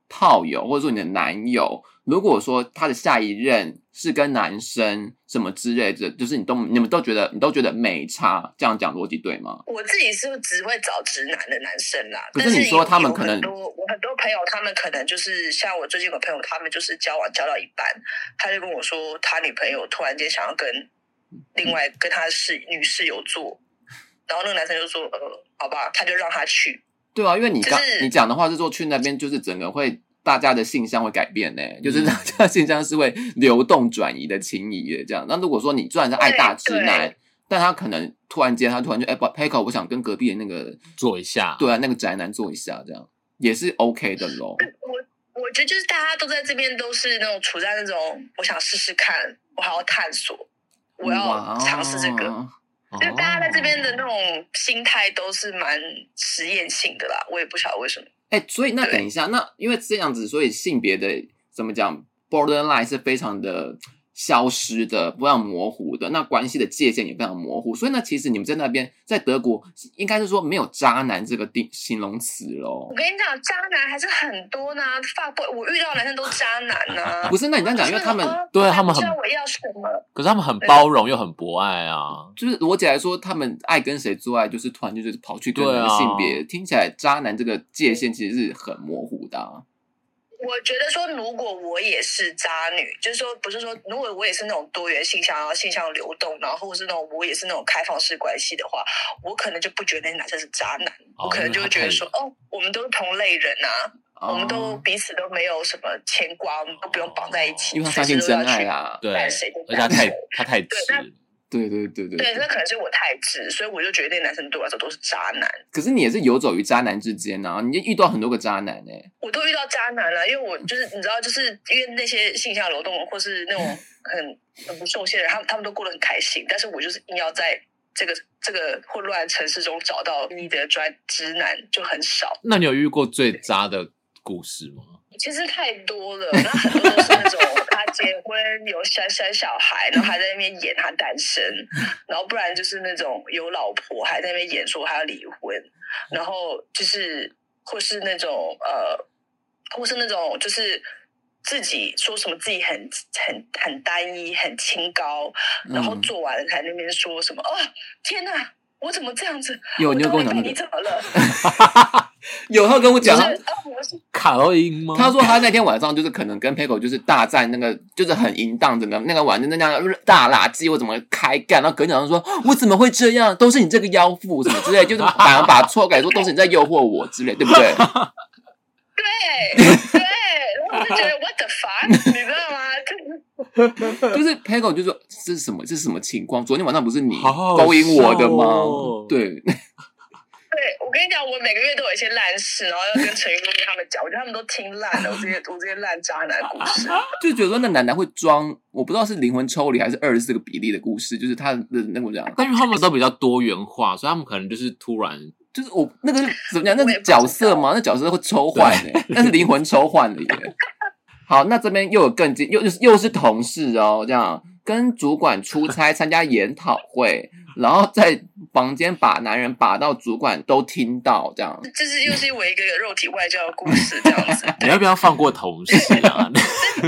炮友或者说你的男友。如果说他的下一任是跟男生什么之类的，就是你都你们都觉得你都觉得没差，这样讲逻辑对吗？我自己是只会找直男的男生啦。可是你说他们可能多，我很多朋友他们可能就是像我最近有个朋友，他们就是交往交到一半，他就跟我说他女朋友突然间想要跟另外跟他的室女室友做，然后那个男生就说呃好吧，他就让他去。对啊，因为你刚、就是、你讲的话是说去那边就是整个会。大家的性向会改变呢，就是大家的性向是会流动转移的情谊的这样。那如果说你虽然是爱大直男，但他可能突然间他突然就哎，Peko，我想跟隔壁的那个做一下，对啊，那个宅男做一下，这样也是 OK 的咯。我我觉得就是大家都在这边都是那种处在那种我想试试看，我还要探索，我要尝试这个，哦、就大家在这边的那种心态都是蛮实验性的啦。我也不晓得为什么。哎，所以那等一下，那因为这样子，所以性别的怎么讲，borderline 是非常的消失的，非常模糊的。那关系的界限也非常模糊。所以呢，其实你们在那边，在德国，应该是说没有渣男这个定形容词喽。我跟你讲，渣男还是很多呢。法国，我遇到的男生都是渣男呢。不是，那你这样讲，因为他们对他们很，知道我要什么？可是他们很包容又很博爱啊。就是逻辑来说，他们爱跟谁做爱，就是突然就是跑去跟那个性别，啊、听起来渣男这个界限其实是很模糊的、啊。我觉得说，如果我也是渣女，就是说，不是说，如果我也是那种多元性向，然后性向流动，然后或是那种我也是那种开放式关系的话，我可能就不觉得那些男生是渣男，哦、我可能就会觉得说，哦，我们都是同类人啊，哦、我们都彼此都没有什么牵挂，我们都不用绑在一起，因为他相信真爱啊，对，而且他太他太直。对对对对，对，那可能是我太直，所以我就觉得那男生对我来说都是渣男。可是你也是游走于渣男之间啊，你就遇到很多个渣男呢、欸。我都遇到渣男了，因为我就是你知道，就是因为那些性向流动或是那种很很不受限的人，他们他们都过得很开心，但是我就是硬要在这个这个混乱城市中找到你的专直男就很少。那你有遇过最渣的故事吗？其实太多了，那很多都是那种他结婚有生生小孩，然后还在那边演他单身，然后不然就是那种有老婆还在那边演说他要离婚，然后就是或是那种呃，或是那种就是自己说什么自己很很很单一很清高，然后做完了才那边说什么、嗯、哦天哪！我怎么这样子？有你有跟我讲你怎么了？有他跟我讲，就是、卡到音吗？他说他那天晚上就是可能跟 Peiko 就是大战那个，就是很淫荡，整个那个晚上那样大垃圾，我怎么开干？然后隔天早上说，我怎么会这样？都是你这个妖妇什么之类，就是反而把错改说都是你在诱惑我之类，对不对？对 对，然后我就觉得 What the fuck，你知道吗？就是 Peiko 就说这是什么？这是什么情况？昨天晚上不是你勾引我的吗？哦、对，对我跟你讲，我每个月都有一些烂事，然后要跟陈玉公他们讲，我觉得他们都听烂了。我这些我这些烂渣男故事，就觉得说那男男会装，我不知道是灵魂抽离还是二十四个比例的故事，就是他的那个讲，但是他们都比较多元化，所以他们可能就是突然就是我那个是怎么讲？那是角色嘛？那角色会抽换的，那是灵魂抽换的耶。好，那这边又有更近，又又是又是同事哦，这样跟主管出差参加研讨会，然后在房间把男人把到主管都听到，这样。这是又是我一个肉体外交的故事，这样子。你要不要放过同事啊？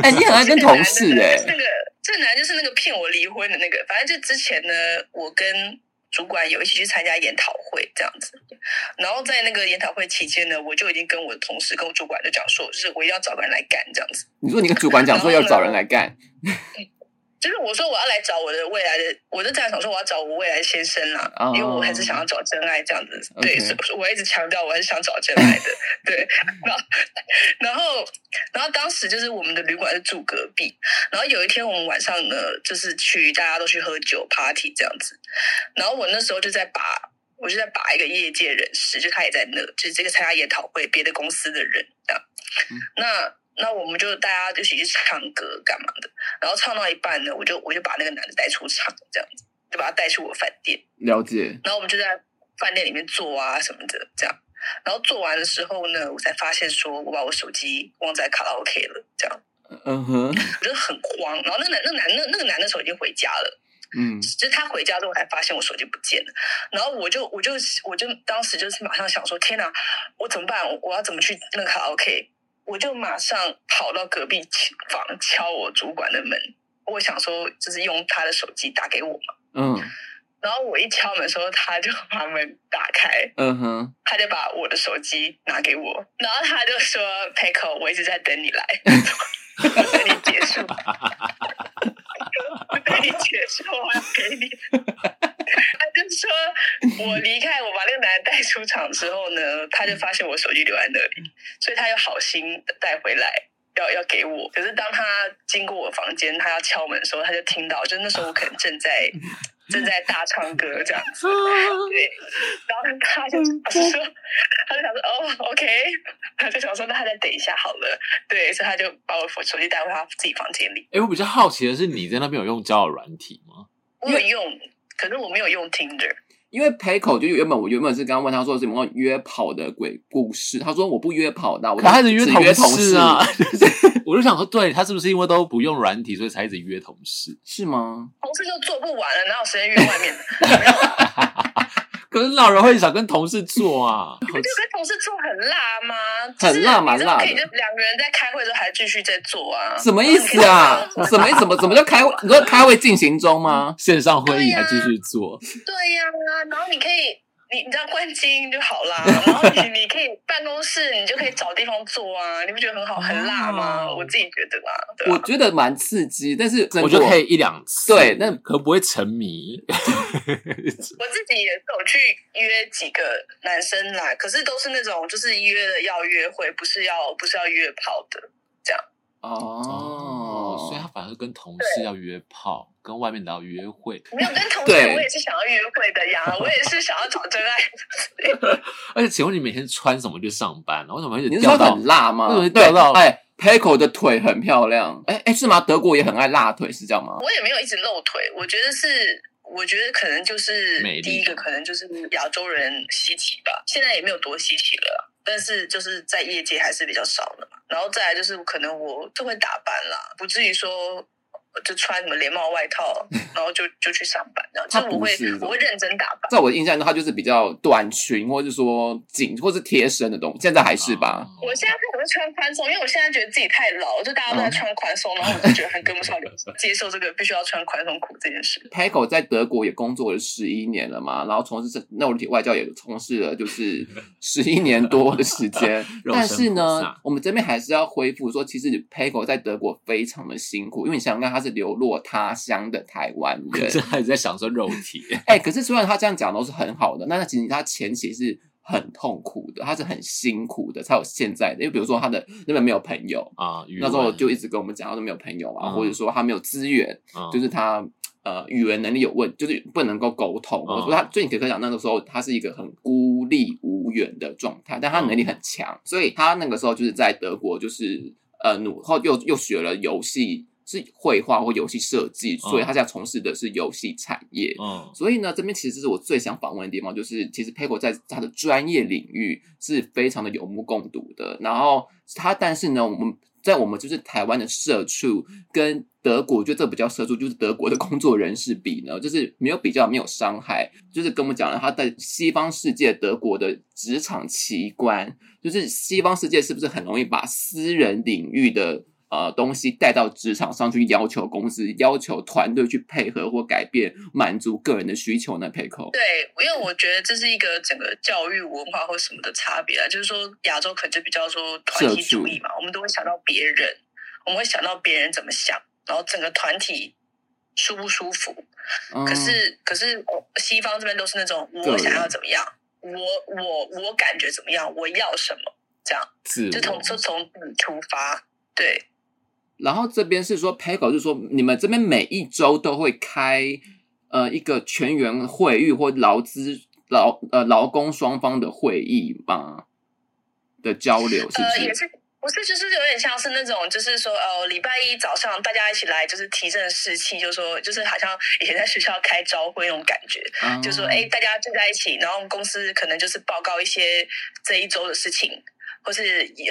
哎，你很爱跟同事哎、欸。那个这男就是那个骗我离婚的那个，反正就之前呢，我跟。主管有一起去参加研讨会这样子，然后在那个研讨会期间呢，我就已经跟我的同事、跟我主管就讲说，就是我一定要找个人来干这样子。你说你跟主管讲说要找人来干？就是我说我要来找我的未来的，我就这样想说我要找我未来先生啦，oh, 因为我还是想要找真爱这样子。Okay. 对，所以我一直强调我还是想找真爱的。对，然后然后然后当时就是我们的旅馆是住隔壁，然后有一天我们晚上呢，就是去大家都去喝酒 party 这样子，然后我那时候就在把，我就在把一个业界人士，就他也在那，就是这个参加研讨会别的公司的人这样，嗯、那。那我们就大家就一起去唱歌干嘛的，然后唱到一半呢，我就我就把那个男的带出场，这样子就把他带去我饭店。了解。然后我们就在饭店里面坐啊什么的，这样。然后做完的时候呢，我才发现说我把我手机忘在卡拉 OK 了，这样。嗯哼。我就很慌。然后那个男那个男那那个男的手机回家了。嗯。就是他回家之后才发现我手机不见了。然后我就我就我就当时就是马上想说，天哪，我怎么办？我要怎么去那个卡拉 OK？我就马上跑到隔壁房敲我主管的门，我想说就是用他的手机打给我嘛。嗯，然后我一敲门的时候，他就把门打开。嗯哼，他就把我的手机拿给我，然后他就说：“Peiko，我一直在等你来，等你结束，给你解释，我要给你。”他就说，我离开，我把那个男的带出场之后呢，他就发现我手机留在那里，所以他又好心带回来，要要给我。可是当他经过我房间，他要敲门的时候，他就听到，就那时候我可能正在正在大唱歌这样子，对。然后他就说，他就想说，哦，OK，他就想说，那他再等一下好了，对，所以他就把我手机带回他自己房间里。哎，我比较好奇的是，你在那边有用交友软体吗？我有用。可是我没有用 Tinder，因为 Peiko 就原本我原本是刚刚问他说什么约跑的鬼故事，他说我不约跑的，我开始约同事啊，我就想说，对他是不是因为都不用软体，所以才一直约同事？是吗？同事就做不完了，哪有时间约外面的？可是老人会想跟同事做啊，你不就跟同事做很辣吗？很辣蛮辣的，可以就两个人在开会的时候还继续在做啊？什么意思啊？什么意思？怎么怎么叫开会？你说开会进行中吗？线上会议还继续做？对呀，然后你可以。你你知道关机就好啦，然后你 你可以办公室，你就可以找地方坐啊，你不觉得很好很辣吗？我自己觉得啦，对我觉得蛮刺激，但是我觉得可以一两次，对，那可不会沉迷。我自己也是有去约几个男生来，可是都是那种就是约了要约会，不是要不是要约炮的这样。哦，所以他反而跟同事要约炮，跟外面的要约会。没有跟 同事，我也是想要约会的呀，我也是想要找真爱。而且，请问你每天穿什么去上班？为什么会掉到很辣吗？为什么掉到？哎，Peiko 的腿很漂亮。哎哎，是吗？德国也很爱辣腿，是这样吗？我也没有一直露腿，我觉得是。我觉得可能就是第一个，可能就是亚洲人稀奇吧。现在也没有多稀奇了，但是就是在业界还是比较少的嘛。然后再来就是可能我就会打扮啦，不至于说。就穿什么连帽外套，然后就就去上班，这样。他不会，我会认真打扮。在我的印象中，他就是比较短裙，或者说紧，或是贴身的东西。现在还是吧？我现在可能穿宽松，因为我现在觉得自己太老，就大家都在穿宽松，然后我就觉得很跟不上流行，接受这个必须要穿宽松裤这件事。Peggo 在德国也工作了十一年了嘛，然后从事那体外教也从事了就是 十一年多的时间。但是呢，我们这边还是要恢复说，其实 Peggo 在德国非常的辛苦，因为你想想看，他是。流落他乡的台湾人，可是还在享受肉体。哎、欸，可是虽然他这样讲都是很好的，那其实他前期是很痛苦的，他是很辛苦的，才有现在的。因为比如说他的那边没有朋友啊，那时候就一直跟我们讲，他都没有朋友啊，嗯、或者说他没有资源，嗯、就是他呃语言能力有问，就是不能够沟通。嗯、我说他最近可可讲那个时候，他是一个很孤立无援的状态，但他能力很强，嗯、所以他那个时候就是在德国，就是呃，努后又又学了游戏。是绘画或游戏设计，所以他现在从事的是游戏产业。嗯，所以呢，这边其实是我最想访问的地方，就是其实 Peggo 在他的专业领域是非常的有目共睹的。然后他，但是呢，我们在我们就是台湾的社畜跟德国，就这比较社畜，就是德国的工作人士比呢，就是没有比较，没有伤害，就是跟我们讲了他在西方世界德国的职场奇观，就是西方世界是不是很容易把私人领域的。呃，东西带到职场上去，要求公司、要求团队去配合或改变，满足个人的需求呢？Peggo 对，因为我觉得这是一个整个教育文化或什么的差别啊，就是说亚洲可能就比较说团体主义嘛，我们都会想到别人，我们会想到别人怎么想，然后整个团体舒不舒服。嗯、可是，可是西方这边都是那种我想要怎么样，我我我感觉怎么样，我要什么这样，我就从就从你出发，对。然后这边是说，Peggo 就是说，你们这边每一周都会开呃一个全员会议或劳资劳呃劳工双方的会议吗？的交流是不是？呃，也是，不是，就是有点像是那种，就是说，呃，礼拜一早上大家一起来，就是提振士气，就是说，就是好像以前在学校开招会那种感觉，嗯、就是说，哎，大家聚在一起，然后公司可能就是报告一些这一周的事情。或是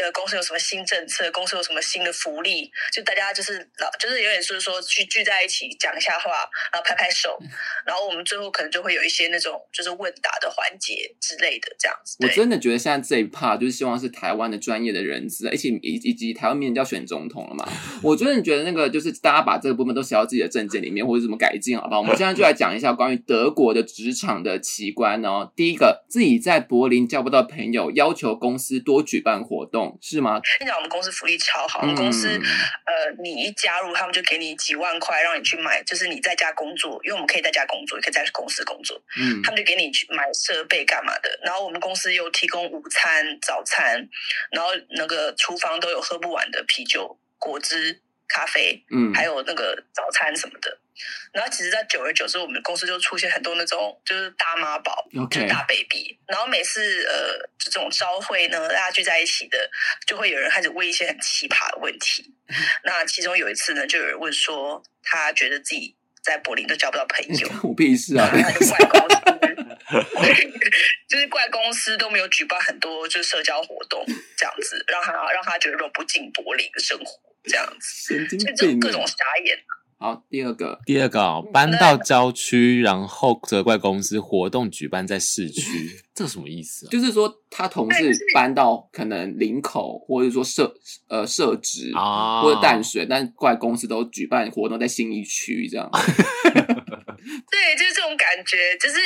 呃，公司有什么新政策，公司有什么新的福利，就大家就是老就是有点就是说聚聚在一起讲一下话，然后拍拍手，然后我们最后可能就会有一些那种就是问答的环节之类的这样子。我真的觉得现在这一趴就是希望是台湾的专业的人士，而且以以及台湾明年就要选总统了嘛，我真的觉得那个就是大家把这个部分都写到自己的政见里面，或者怎么改进，好不好？我们现在就来讲一下关于德国的职场的奇观哦。第一个，自己在柏林交不到朋友，要求公司多举。举办活动是吗？现在我们公司福利超好，我们公司、嗯、呃，你一加入，他们就给你几万块，让你去买，就是你在家工作，因为我们可以在家工作，也可以在公司工作。嗯，他们就给你去买设备干嘛的。然后我们公司又提供午餐、早餐，然后那个厨房都有喝不完的啤酒、果汁、咖啡，嗯，还有那个早餐什么的。然后其实，在久而久之，我们公司就出现很多那种就是大妈宝，Okay. 就是大 baby。然后每次呃，这种朝会呢，大家聚在一起的，就会有人开始问一些很奇葩的问题。那其中有一次呢，就有人问说，他觉得自己在柏林都交不到朋友，我屁事啊！他就怪公司，就是怪公司都没有举办很多就是社交活动，这样子让他让他觉得融不进柏林的生活，这样子，神经病，各种傻眼。好，第二个，第二个啊、哦，搬到郊区，然后责怪公司活动举办在市区，这什么意思啊？就是说他同事搬到可能林口，或者说设呃设置啊，或者淡水，但怪公司都举办活动在新一区这样。对，就是这种感觉，就是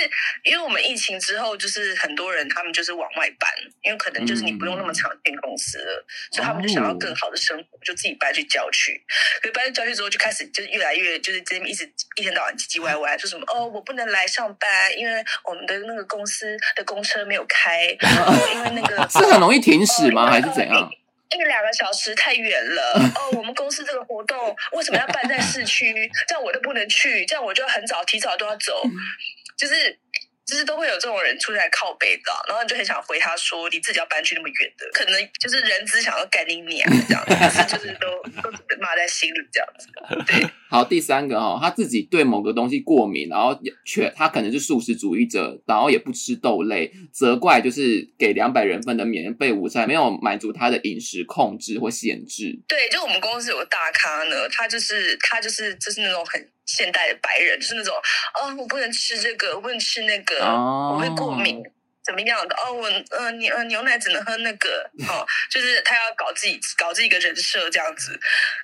因为我们疫情之后，就是很多人他们就是往外搬，因为可能就是你不用那么常进公司了，嗯、所以他们就想要更好的生活，就自己搬去郊区。可是搬去郊区之后，就开始就是越来越就是这边一直一天到晚唧唧歪歪，说什么哦，我不能来上班，因为我们的那个公司的公车没有开，然后因为那个 是很容易停驶吗？还是怎样？一两个小时太远了 哦，我们公司这个活动为什么要办在市区？这样我都不能去，这样我就很早提早都要走，就是就是都会有这种人出来靠北的，然后你就很想回他说，你自己要搬去那么远的，可能就是人只想要干你娘这样，子就是都都骂在心里这样子。对，好，第三个哈，他自己对某个东西过敏，然后却他可能是素食主义者，然后也不吃豆类，责怪就是给两百人份的免费午餐没有满足他的饮食控制或限制。对，就我们公司有个大咖呢，他就是他就是就是那种很。现代的白人就是那种，哦，我不能吃这个，我不能吃那个，oh. 我会过敏，怎么样的？哦，我呃牛呃牛奶只能喝那个，哦，就是他要搞自己搞自己一个人设这样子。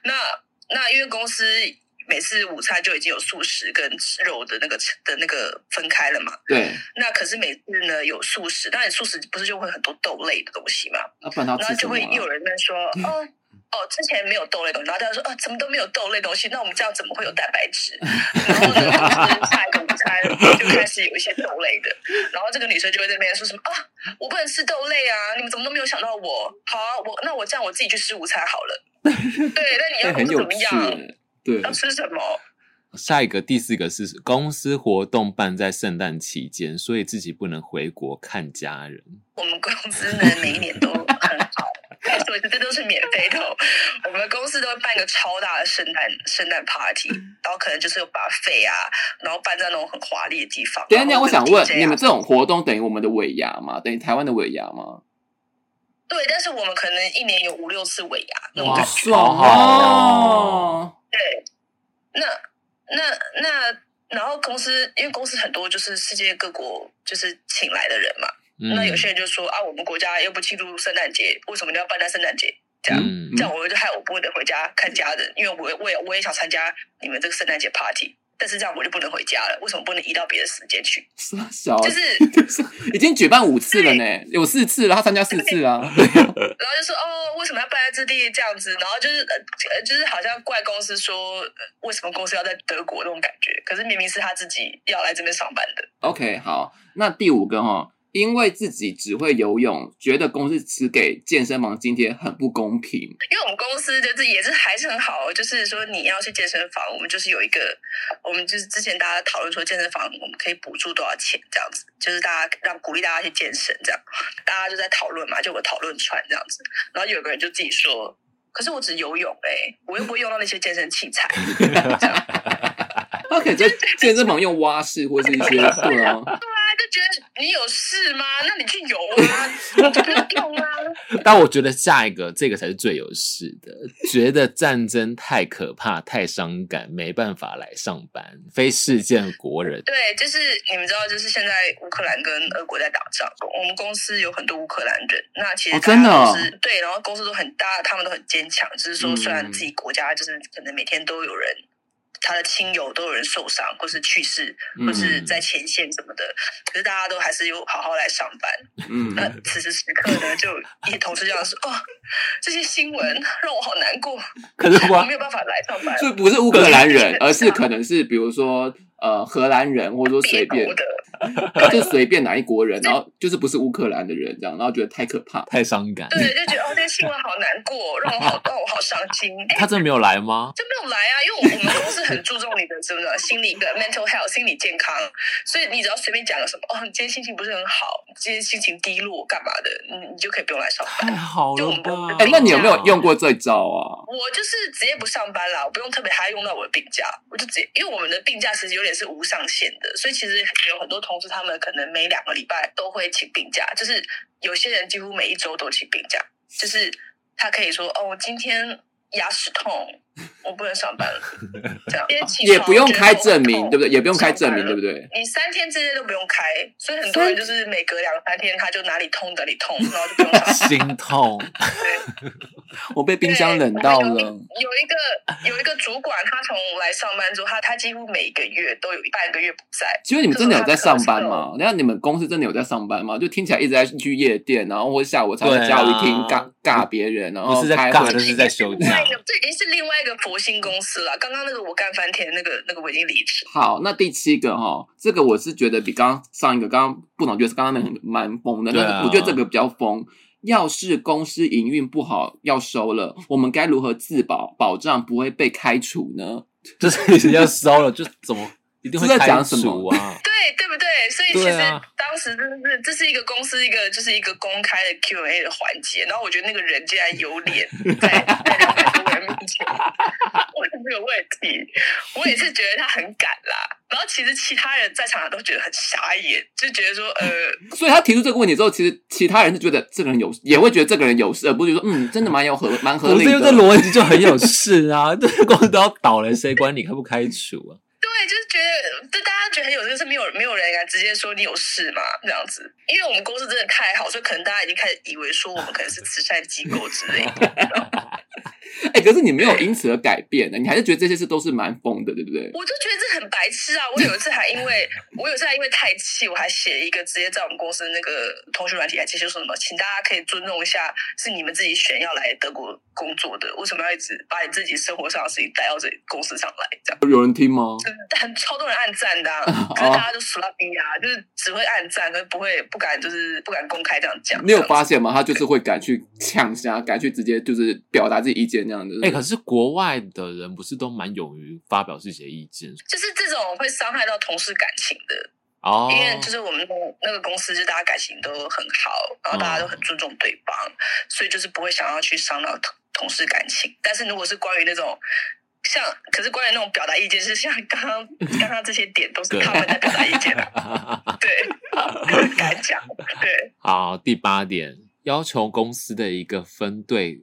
那那因为公司每次午餐就已经有素食跟肉的那个的那个分开了嘛。对。那可是每次呢有素食，当然素食不是就会很多豆类的东西嘛？那然后就会又有人在说，哦。哦，之前没有豆类东西，然后大家说，啊，怎么都没有豆类东西？那我们这样怎么会有蛋白质？然后呢，就是下一个午餐就开始有一些豆类的，然后这个女生就会在那边说什么啊，我不能吃豆类啊，你们怎么都没有想到我？好啊，我那我这样我自己去吃午餐好了。对，那你要怎么样？对，要吃什么？下一个第四个是公司活动办在圣诞期间，所以自己不能回国看家人。我们公司呢，每一年都。所以这都是免费的。我们公司都会办一个超大的圣诞圣诞 party，然后可能就是有 buffet 啊，然后办在那种很华丽的地方。等一下，我想问，你们这种活动等于我们的尾牙吗？等于台湾的尾牙吗？对，但是我们可能一年有五六次尾牙。哇，爽哦！对，那那那，然后公司因为公司很多就是世界各国就是请来的人嘛。嗯、那有些人就说啊，我们国家又不庆祝圣诞节，为什么你要办在圣诞节？这样，嗯、这样我就害我不能回家看家人，因为我我也我也想参加你们这个圣诞节 party，但是这样我就不能回家了。为什么不能移到别的时间去？小就是已经举办五次了呢，有四次了，他参加四次啊。然后就说哦，为什么要办在这地这样子？然后就是呃，就是好像怪公司说为什么公司要在德国那种感觉，可是明明是他自己要来这边上班的。OK，好，那第五个哈。因为自己只会游泳，觉得公司只给健身房津贴很不公平。因为我们公司就是也是还是很好，就是说你要去健身房，我们就是有一个，我们就是之前大家讨论说健身房我们可以补助多少钱这样子，就是大家让鼓励大家去健身这样，大家就在讨论嘛，就我讨论串这样子，然后有个人就自己说，可是我只游泳哎、我又不会用到那些健身器材。这样他可以在健身房用蛙式或是一些 对啊。对啊就觉得你有事吗？那你去游啊，你就用啊。但我觉得下一个这个才是最有事的，觉得战争太可怕、太伤感，没办法来上班，非世界国人。对，就是你们知道，就是现在乌克兰跟俄国在打仗，我们公司有很多乌克兰人。那其实真的是对，然后公司都很大，他们都很坚强。只、就是说，虽然自己国家就是可能每天都有人。他的亲友都有人受伤，或是去世，或是在前线什么的，嗯、可是大家都还是有好好来上班。嗯，那此时此刻呢，就一些同事这样说：“哦，这些新闻让我好难过。”可是我没有办法来上班。这不是乌克兰人，而是可能是比如说呃荷兰人，或者说随便的。就随便哪一国人，然后就是不是乌克兰的人这样，然后觉得太可怕、太伤感。对，就觉得哦，这个新闻好难过，让我好 让我好伤心。他真的没有来吗？就没有来啊，因为我们公司很注重你的什么心理的 mental health 心理健康，所以你只要随便讲个什么哦，你今天心情不是很好，今天心情低落，干嘛的，你你就可以不用来上班。太好了吧？哎，那你有没有用过这招啊？我就是直接不上班啦，我不用特别还要用到我的病假，我就直接，因为我们的病假其实有点也是无上限的，所以其实有很多同事他们可能。每两个礼拜都会请病假，就是有些人几乎每一周都请病假，就是他可以说：“哦，我今天牙齿痛。”我不能上班了，这样也不用开证明，对不对？也不用开证明，对不对？你三天之内都不用开，所以很多人就是每隔两三天他就哪里痛哪里痛，然后就不用上班。心痛，对，我被冰箱冷到了。有一个有一个主管，他从来上班之后，他他几乎每一个月都有半个月不在。其实你们真的有在上班吗？那你们公司真的有在上班吗？就听起来一直在去夜店，然后或下午才会加一厅尬尬别人，然后不是在尬，就是在休假。这已经是另外一个。佛心公司了，刚刚那个我干翻天，那个那个我已经离职。好，那第七个哈，这个我是觉得比刚刚上一个，刚刚不懂，觉得是刚刚那个蛮疯的。那我觉得这个比较疯。要是公司营运不好要收了，我们该如何自保，保障不会被开除呢？就是要收了，就怎么一定会开除啊？对对不对？所以其实当时真的是这是一个公司一个就是一个公开的 Q&A 的环节，然后我觉得那个人竟然有脸在在两百多人面前问这个问题，我也是觉得他很敢啦。然后其实其他人在场的都觉得很傻眼，就觉得说呃，所以他提出这个问题之后，其实其他人是觉得这个人有也会觉得这个人有事，而不是说嗯，真的蛮有合蛮合理的。这逻辑就很有事啊，这个公司都要倒了，谁管你开不开除啊？对，就是觉得，就大家觉得很有，就是没有没有人敢直接说你有事嘛，这样子。因为我们公司真的太好，所以可能大家已经开始以为说我们可能是慈善机构之类的。哎、欸，可是你没有因此而改变呢？你还是觉得这些事都是蛮疯的，对不对？我就觉得这很白痴啊！我有一次还因为，我有一次还因为太气，我还写一个直接在我们公司那个通讯软体还直接说什么，请大家可以尊重一下，是你们自己选要来德国工作的，为什么要一直把你自己生活上的事情带到这公司上来？这样有人听吗？很超多人按赞的、啊，可是大家都死拉逼啊，就是只会按赞，可是不会不敢，就是不敢公开这样讲。你有发现吗？他就是会敢去呛声，敢去直接就是表达自己意见那样的。哎、欸，可是国外的人不是都蛮勇于发表自己的意见？就是这种会伤害到同事感情的哦，因为就是我们那个公司，就大家感情都很好，然后大家都很尊重对方，哦、所以就是不会想要去伤到同同事感情。但是如果是关于那种。像，可是关于那种表达意见，是像刚刚 刚刚这些点都是他们在表达意见的，对，敢讲，对。好，第八点，要求公司的一个分队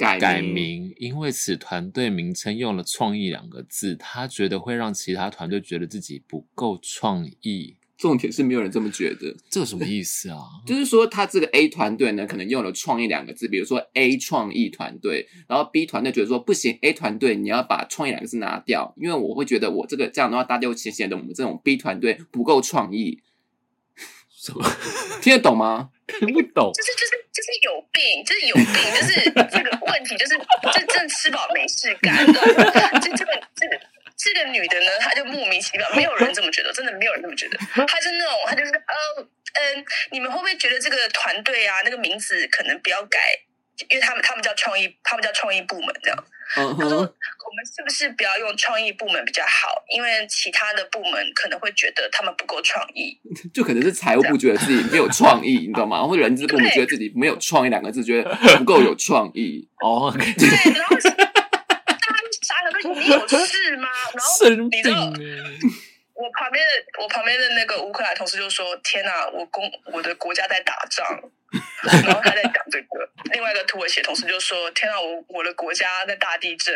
改名，改名，因为此团队名称用了“创意”两个字，他觉得会让其他团队觉得自己不够创意。重点是没有人这么觉得，这什么意思啊？就是说，他这个 A 团队呢，可能用了“创意”两个字，比如说 A 创意团队，然后 B 团队觉得说不行，A 团队你要把“创意”两个字拿掉，因为我会觉得我这个这样的话，大家会显显得我们这种 B 团队不够创意。什么？听得懂吗？听不懂。就是就是就是有病，就是有病，就是这个问题，就是这真的吃饱没事干的，就这个这个。这个女的呢，她就莫名其妙，没有人这么觉得，真的没有人这么觉得。她是那种，她就是，呃，嗯，你们会不会觉得这个团队啊，那个名字可能不要改，因为他们他们叫创意，他们叫创意部门这样。Uh. 她说，我们是不是不要用创意部门比较好？因为其他的部门可能会觉得他们不够创意。就可能是财务部觉得自己没有创意，你知道吗？或者人资部门觉得自己没有创意两个字，觉得不够有创意。哦，对，然后。你有事吗？然后你知道，我旁边的我旁边的那个乌克兰同事就说：“天哪，我公我的国家在打仗。” 然后他在讲这个。另外一个土耳其同事就说：“天啊，我我的国家在大地震。”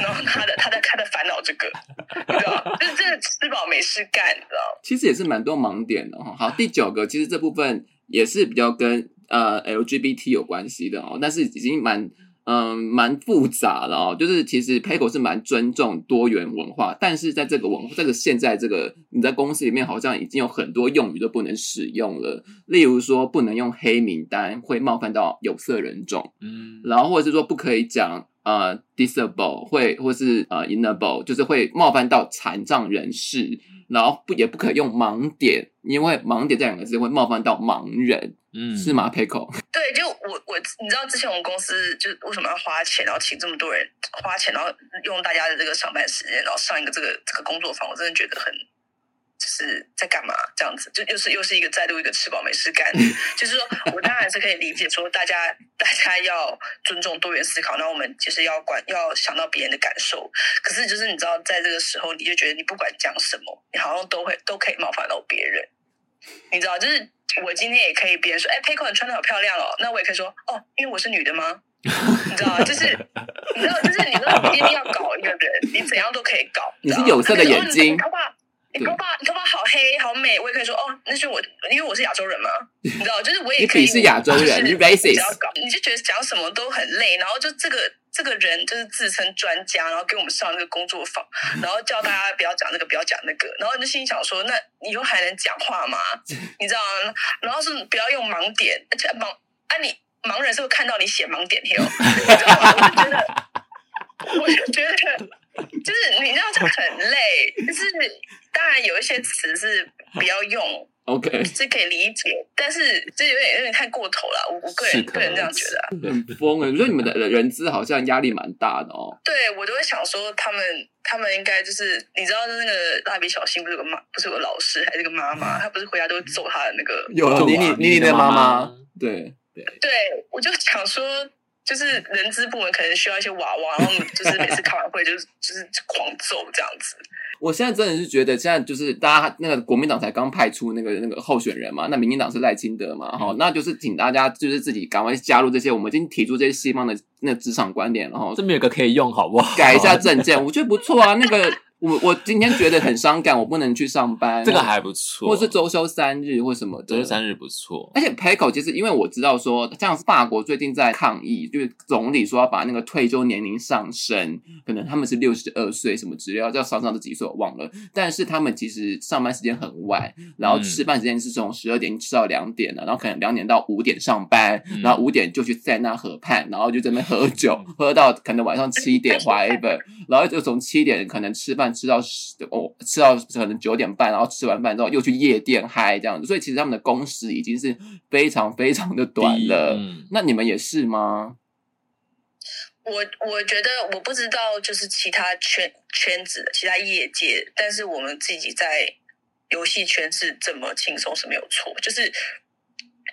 然后他的他在他在烦恼这个，你知道，就是真的吃饱没事干，你知道。其实也是蛮多盲点的哈。好，第九个，其实这部分也是比较跟呃 LGBT 有关系的哦，但是已经蛮。嗯，蛮复杂的哦。就是其实 Paycor 是蛮尊重多元文化，但是在这个文化，这个现在这个你在公司里面好像已经有很多用语都不能使用了。例如说，不能用黑名单，会冒犯到有色人种。嗯，然后或者是说不可以讲呃 disable，会或是呃 enable，就是会冒犯到残障人士。然后不也不可以用盲点，因为盲点这两个字会冒犯到盲人。嗯，是吗？Paycor？对，就我我，你知道之前我们公司就为什么要花钱，然后请这么多人花钱，然后用大家的这个上班时间，然后上一个这个这个工作坊，我真的觉得很就是在干嘛这样子，就又是又是一个再度一个吃饱没事干。就是说我当然是可以理解说大家大家要尊重多元思考，那我们其实要管要想到别人的感受。可是就是你知道，在这个时候，你就觉得你不管讲什么，你好像都会都可以冒犯到别人。你知道，就是。我今天也可以，别人说，哎，Paycor 你穿的好漂亮哦，那我也可以说，哦，因为我是女的吗？你知道，就是，你知道，就是你知道，你一定要搞一个人，你怎样都可以搞。你是有色的眼睛，你你头发，你头发好黑好美，我也可以说，哦，那是我，因为我是亚洲人嘛，你知道，就是我也可以是亚洲人，你 racist，你就觉得讲什么都很累，然后就这个。这个人就是自称专家，然后给我们上那个工作坊，然后叫大家不要讲那个，不要讲那个，然后你就心里想说，那以后还能讲话吗？你知道吗？然后是不要用盲点，而且盲啊，你盲人是会看到你写盲点哟，你知道吗？我就觉得，我就觉得，就是你知道这很累，就是当然有一些词是不要用。OK，是可以理解，但是这有点有点太过头了。我我个人个人这样觉得、啊，很疯哎！我觉得你们的人资好像压力蛮大的哦。对，我就会想说，他们他们应该就是，你知道，那个蜡笔小新不是有个妈，不是有个老师还是个妈妈，他不是回家都会揍他的那个有妮妮妮妮的妈妈，对对对，我就想说，就是人资部门可能需要一些娃娃，然后就是每次开完会就是 就是狂揍这样子。我现在真的是觉得，现在就是大家那个国民党才刚派出那个那个候选人嘛，那民进党是赖清德嘛，哈、嗯，那就是请大家就是自己赶快加入这些，我们已经提出这些西方的那个职场观点，了哈这边有个可以用，好不好？改一下证件，我觉得不错啊，那个。我我今天觉得很伤感，我不能去上班。这个还不错，或是周休三日或什么的。周休三日不错，而且 PECO 其实因为我知道说，像法国最近在抗议，就是总理说要把那个退休年龄上升，可能他们是六十二岁什么之类，要上上到几岁我忘了。但是他们其实上班时间很晚，然后吃饭时间是从十二点吃到两点的，然后可能两点到五点上班，然后五点就去塞纳河畔，然后就在那边喝酒，喝到可能晚上七点 whatever，然后就从七点可能吃饭吃到十。哦，吃到可能九点半，然后吃完饭之后又去夜店嗨这样子，所以其实他们的工时已经是非常非常的短了。嗯，那你们也是吗？我我觉得我不知道，就是其他圈圈子的其他业界，但是我们自己在游戏圈是这么轻松是没有错，就是。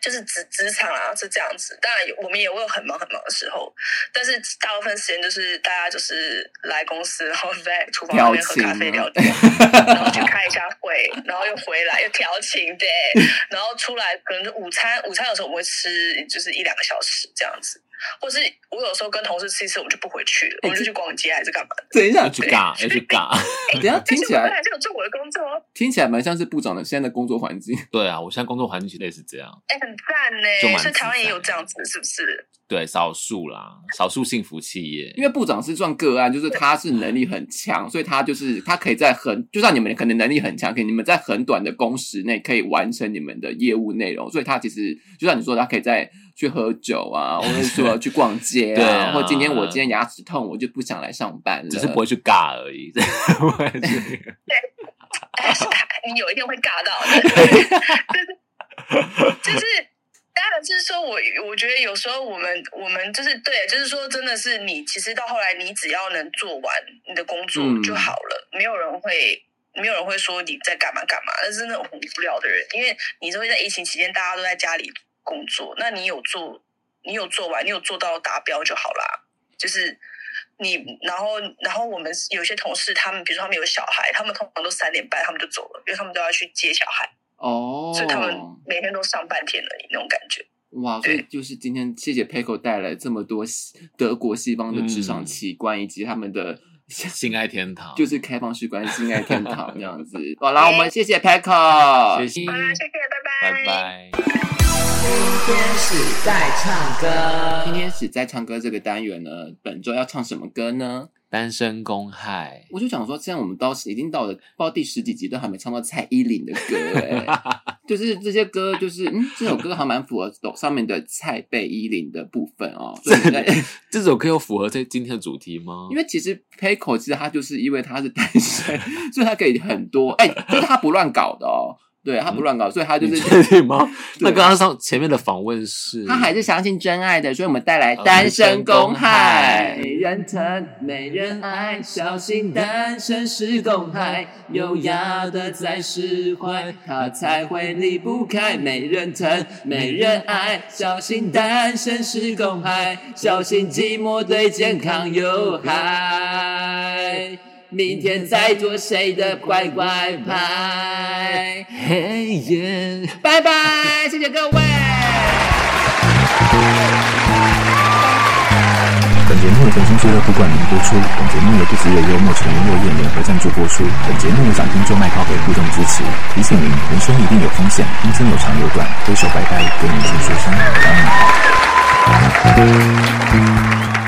就是职职场啊，是这样子。当然，我们也会有很忙很忙的时候，但是大部分时间就是大家就是来公司，然后在厨房里面喝咖啡聊天，然后去开一下会，然后又回来又调情，对，然后出来可能午餐，午餐有时候我们会吃，就是一两个小时这样子。或是我有时候跟同事吃一次，我们就不回去了，我们就去逛街还是干嘛？等一下去尬，要去尬。等下听起来还是有做我的工作，听起来蛮像是部长的现在的工作环境。对啊，我现在工作环境类似这样。哎，很赞呢，所以台湾也有这样子，是不是？对，少数啦，少数幸福企业。因为部长是算个案，就是他是能力很强，所以他就是他可以在很，就算你们可能能力很强，可以你们在很短的工时内可以完成你们的业务内容，所以他其实就像你说，他可以在。去喝酒啊，或者说去逛街啊，对啊，或今天我今天牙齿痛，我就不想来上班了，只是不会去尬而已。对，你有一天会尬到的。就是当然就是说我我觉得有时候我们我们就是对，就是说真的是你其实到后来你只要能做完你的工作就好了，嗯、没有人会没有人会说你在干嘛干嘛，那是那种很无聊的人，因为你是会在疫情期间大家都在家里。工作，那你有做，你有做完，你有做到达标就好啦。就是你，然后，然后我们有些同事，他们比如说他们有小孩，他们通常都三点半他们就走了，因为他们都要去接小孩。哦，所以他们每天都上半天而已，那种感觉。哇，所以就是今天谢谢 Paco 带来这么多德国西方的职场奇观，嗯、以及他们的 性爱天堂，就是开放式关系性爱天堂这样子。好啦，我们谢谢 Paco，谢谢，好啦，谢谢，拜拜，拜拜。今天是在唱歌。今天是在唱歌这个单元呢，本周要唱什么歌呢？单身公害。我就想说，现在我们到已经到了，不知道第十几集都还没唱到蔡依林的歌，哎，就是这些歌，就是嗯，这首歌还蛮符合上面的蔡贝依林的部分哦。所以这首歌有符合这今天的主题吗？因为其实 Paco 其实他就是因为他是单身，所以他可以很多，哎，就是他不乱搞的哦。对，他不乱搞，所以他就是确定吗？那刚刚上前面的访问是，他还是相信真爱的，所以我们带来单身公害。没人疼，没人爱，小心单身是公害。优雅的在释怀，他才会离不开。没人疼，没人爱，小心单身是公害，小心寂寞对健康有害。明天再做谁的乖乖牌？嘿耶！拜拜，谢谢各位。本节目由甜心俱乐部冠名播出。本节目由不只有幽默成员落叶联合赞助播出。本节目由掌听做麦靠北互动支持。提醒您，人生一定有风险，人生有长有短，挥手拜拜，跟年轻说声晚安。